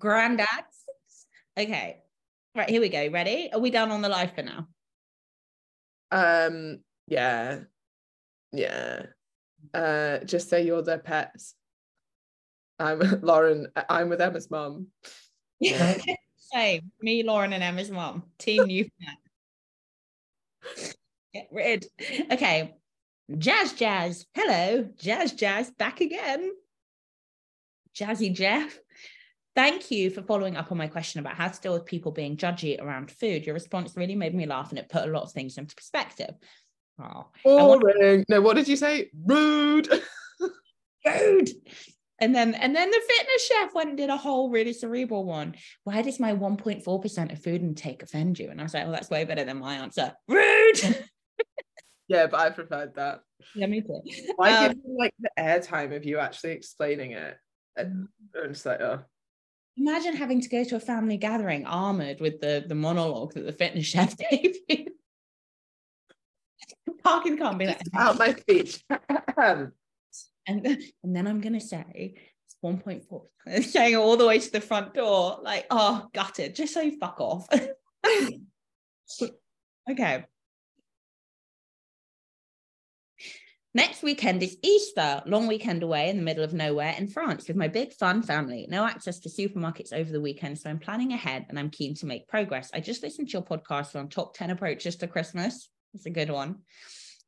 Granddads. Okay. Right, here we go. Ready? Are we done on the live for now? Um, yeah. Yeah. Uh, just say you're their pets. I'm Lauren, I'm with Emma's mum. Yeah. Same. Me, Lauren, and Emma's mom. Team new. Get rid. Okay. Jazz Jazz. Hello. Jazz Jazz back again. Jazzy Jeff. Thank you for following up on my question about how to deal with people being judgy around food. Your response really made me laugh and it put a lot of things into perspective. Oh, Boring. No, what did you say? Rude. (laughs) rude. And then and then the fitness chef went and did a whole really cerebral one. Why does my 1.4% of food intake offend you? And I was like, well, that's way better than my answer. Rude. (laughs) yeah, but I preferred that. yeah, me too. Why Um, give like the airtime of you actually explaining it? And just like, oh. Imagine having to go to a family gathering armored with the, the monologue that the fitness chef (laughs) gave you. Parking car and be like, Out my speech. (laughs) and, and then I'm gonna say it's 1.4, (laughs) saying all the way to the front door, like, oh, gutted, just so you fuck off. okay. Next weekend is Easter, long weekend away in the middle of nowhere in France with my big fun family. No access to supermarkets over the weekend, so I'm planning ahead and I'm keen to make progress. I just listened to your podcast on top 10 approaches to Christmas. It's a good one.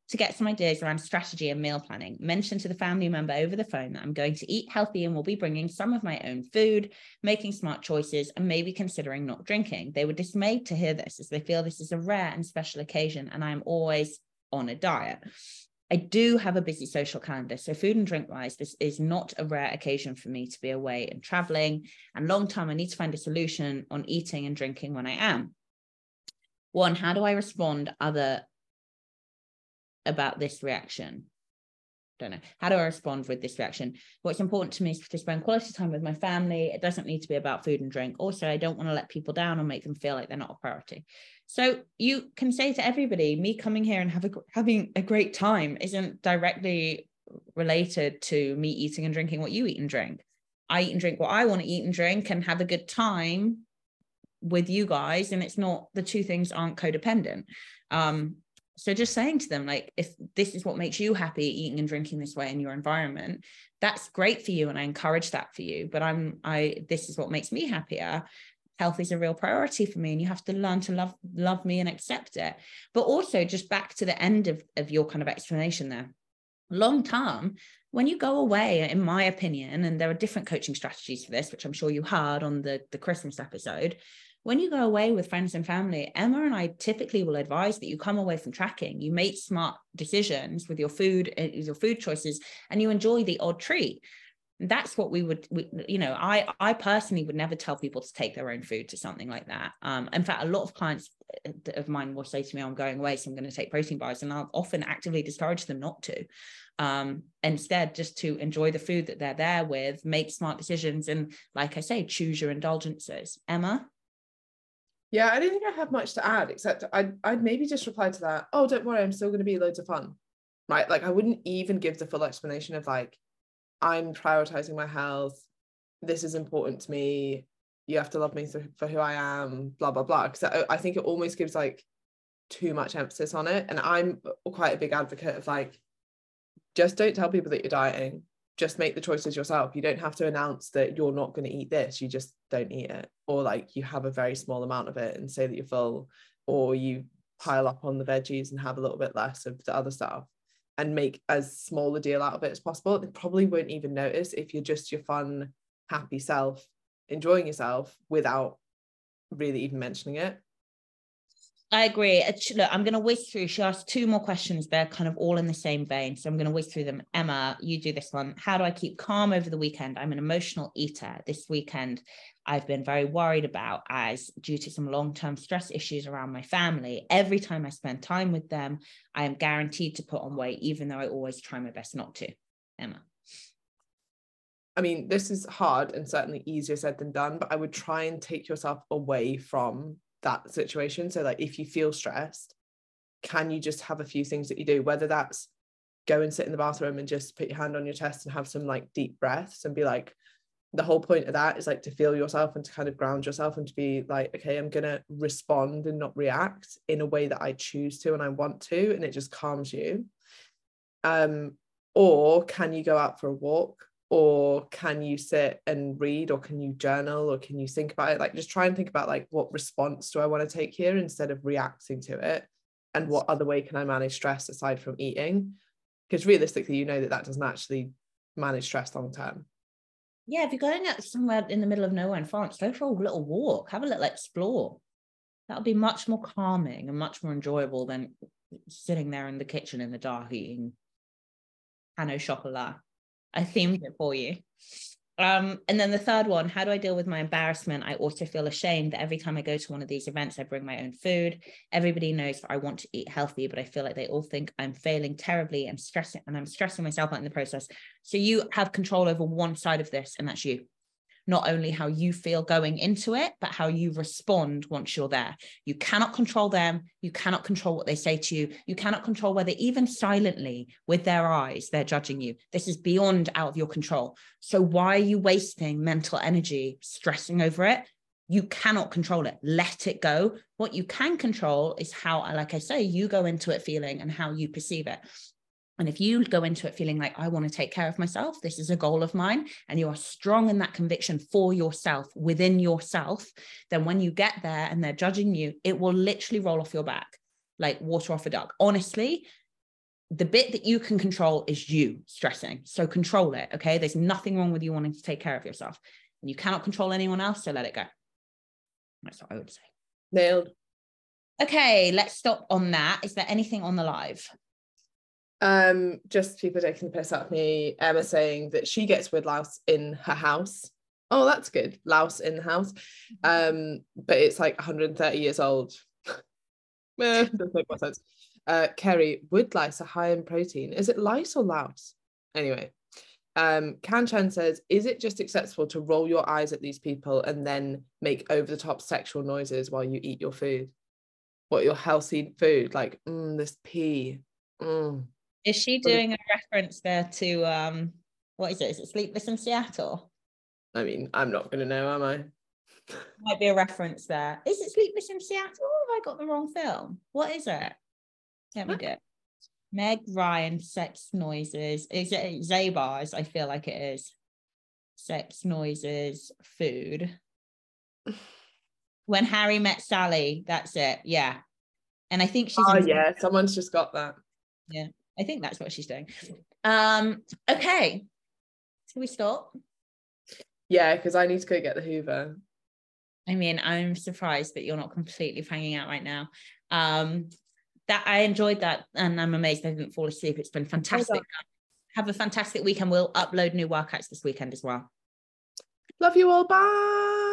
To get some ideas around strategy and meal planning, mention to the family member over the phone that I'm going to eat healthy and will be bringing some of my own food, making smart choices, and maybe considering not drinking. They were dismayed to hear this as they feel this is a rare and special occasion, and I am always on a diet. I do have a busy social calendar. So, food and drink wise, this is not a rare occasion for me to be away and traveling. And long term, I need to find a solution on eating and drinking when I am. One, how do I respond other about this reaction? Don't know. How do I respond with this reaction? What's important to me is to spend quality time with my family. It doesn't need to be about food and drink. Also, I don't want to let people down or make them feel like they're not a priority. So you can say to everybody, me coming here and a, having a great time isn't directly related to me eating and drinking what you eat and drink. I eat and drink what I want to eat and drink and have a good time with you guys. And it's not the two things aren't codependent. Um, so just saying to them, like, if this is what makes you happy, eating and drinking this way in your environment, that's great for you. And I encourage that for you. But I'm, I, this is what makes me happier. Health is a real priority for me. And you have to learn to love, love me and accept it. But also just back to the end of, of your kind of explanation there, long term, when you go away, in my opinion, and there are different coaching strategies for this, which I'm sure you heard on the, the Christmas episode, when you go away with friends and family, Emma and I typically will advise that you come away from tracking, you make smart decisions with your food, uh, your food choices, and you enjoy the odd treat. That's what we would, we, you know, I I personally would never tell people to take their own food to something like that. Um, in fact, a lot of clients uh, of mine will say to me, "I'm going away, so I'm going to take protein bars," and I'll often actively discourage them not to. Um, instead, just to enjoy the food that they're there with, make smart decisions, and like I say, choose your indulgences. Emma. Yeah, I don't think I have much to add except I'd, I'd maybe just reply to that. Oh, don't worry, I'm still going to be loads of fun. Right. Like, I wouldn't even give the full explanation of like, I'm prioritizing my health. This is important to me. You have to love me for who I am, blah, blah, blah. Because I, I think it almost gives like too much emphasis on it. And I'm quite a big advocate of like, just don't tell people that you're dieting just make the choices yourself. You don't have to announce that you're not going to eat this. You just don't eat it. Or like you have a very small amount of it and say that you're full, or you pile up on the veggies and have a little bit less of the other stuff and make as small a deal out of it as possible. They probably won't even notice if you're just your fun, happy self, enjoying yourself without really even mentioning it. I agree. Uh, look, I'm going to whiz through. She asked two more questions. They're kind of all in the same vein. So I'm going to whiz through them. Emma, you do this one. How do I keep calm over the weekend? I'm an emotional eater. This weekend, I've been very worried about as due to some long term stress issues around my family. Every time I spend time with them, I am guaranteed to put on weight, even though I always try my best not to. Emma. I mean, this is hard and certainly easier said than done, but I would try and take yourself away from that situation. So, like, if you feel stressed, can you just have a few things that you do, whether that's go and sit in the bathroom and just put your hand on your chest and have some like deep breaths and be like, the whole point of that is like to feel yourself and to kind of ground yourself and to be like, okay, I'm gonna respond and not react in a way that I choose to and I want to, and it just calms you. Um, or can you go out for a walk or can you sit and read or can you journal or can you think about it? Like just try and think about like what response do i want to take here instead of reacting to it? And what other way can i manage stress aside from eating? Because realistically you know that that doesn't actually manage stress long term. Yeah if you're going out somewhere in the middle of nowhere in france go for a little walk have a little explore. That'll be much more calming and much more enjoyable than sitting there in the kitchen in the dark eating pain au chocolat I themed it for you. Um, and then the third one, how do I deal with my embarrassment? I also feel ashamed that every time I go to one of these events, I bring my own food. Everybody knows I want to eat healthy, but I feel like they all think I'm failing terribly and stressing, and I'm stressing myself out in the process. So you have control over one side of this, and that's you not only how you feel going into it, but how you respond once you're there. You cannot control them. You cannot control what they say to you. You cannot control whether, even silently with their eyes, they're judging you. This is beyond out of your control. So, why are you wasting mental energy stressing over it? You cannot control it. Let it go. What you can control is how, like I say, you go into it feeling and how you perceive it. And if you go into it feeling like, I want to take care of myself, this is a goal of mine, and you are strong in that conviction for yourself within yourself, then when you get there and they're judging you, it will literally roll off your back like water off a duck. Honestly, the bit that you can control is you stressing. So control it. Okay. There's nothing wrong with you wanting to take care of yourself. And you cannot control anyone else. So let it go. That's what I would say. Nailed. Okay. Let's stop on that. Is there anything on the live? Um, just people taking the piss of me. Emma saying that she gets with louse in her house. Oh, that's good. Louse in the house. Um, but it's like 130 years old. (laughs) eh, doesn't make more sense. Uh, Kerry, wood lice are high in protein. Is it lice or louse? Anyway, um, Kanchan says, is it just acceptable to roll your eyes at these people and then make over the top sexual noises while you eat your food? What your healthy food? Like, mm, this pea. Mm. Is she doing a reference there to um what is it? Is it Sleepless in Seattle? I mean, I'm not gonna know, am I? (laughs) Might be a reference there. Is it Sleepless in Seattle? Or have I got the wrong film? What is it? Let me do it. Meg Ryan, sex noises. Is it Zabars? I feel like it is. Sex noises, food. (laughs) When Harry met Sally, that's it. Yeah. And I think she's Oh in- yeah, someone's just got that. I think that's what she's doing. Um, okay. Shall we stop? Yeah, because I need to go get the Hoover. I mean, I'm surprised that you're not completely hanging out right now. Um, that I enjoyed that, and I'm amazed I didn't fall asleep. It's been fantastic. Have a fantastic weekend. We'll upload new workouts this weekend as well. Love you all. Bye.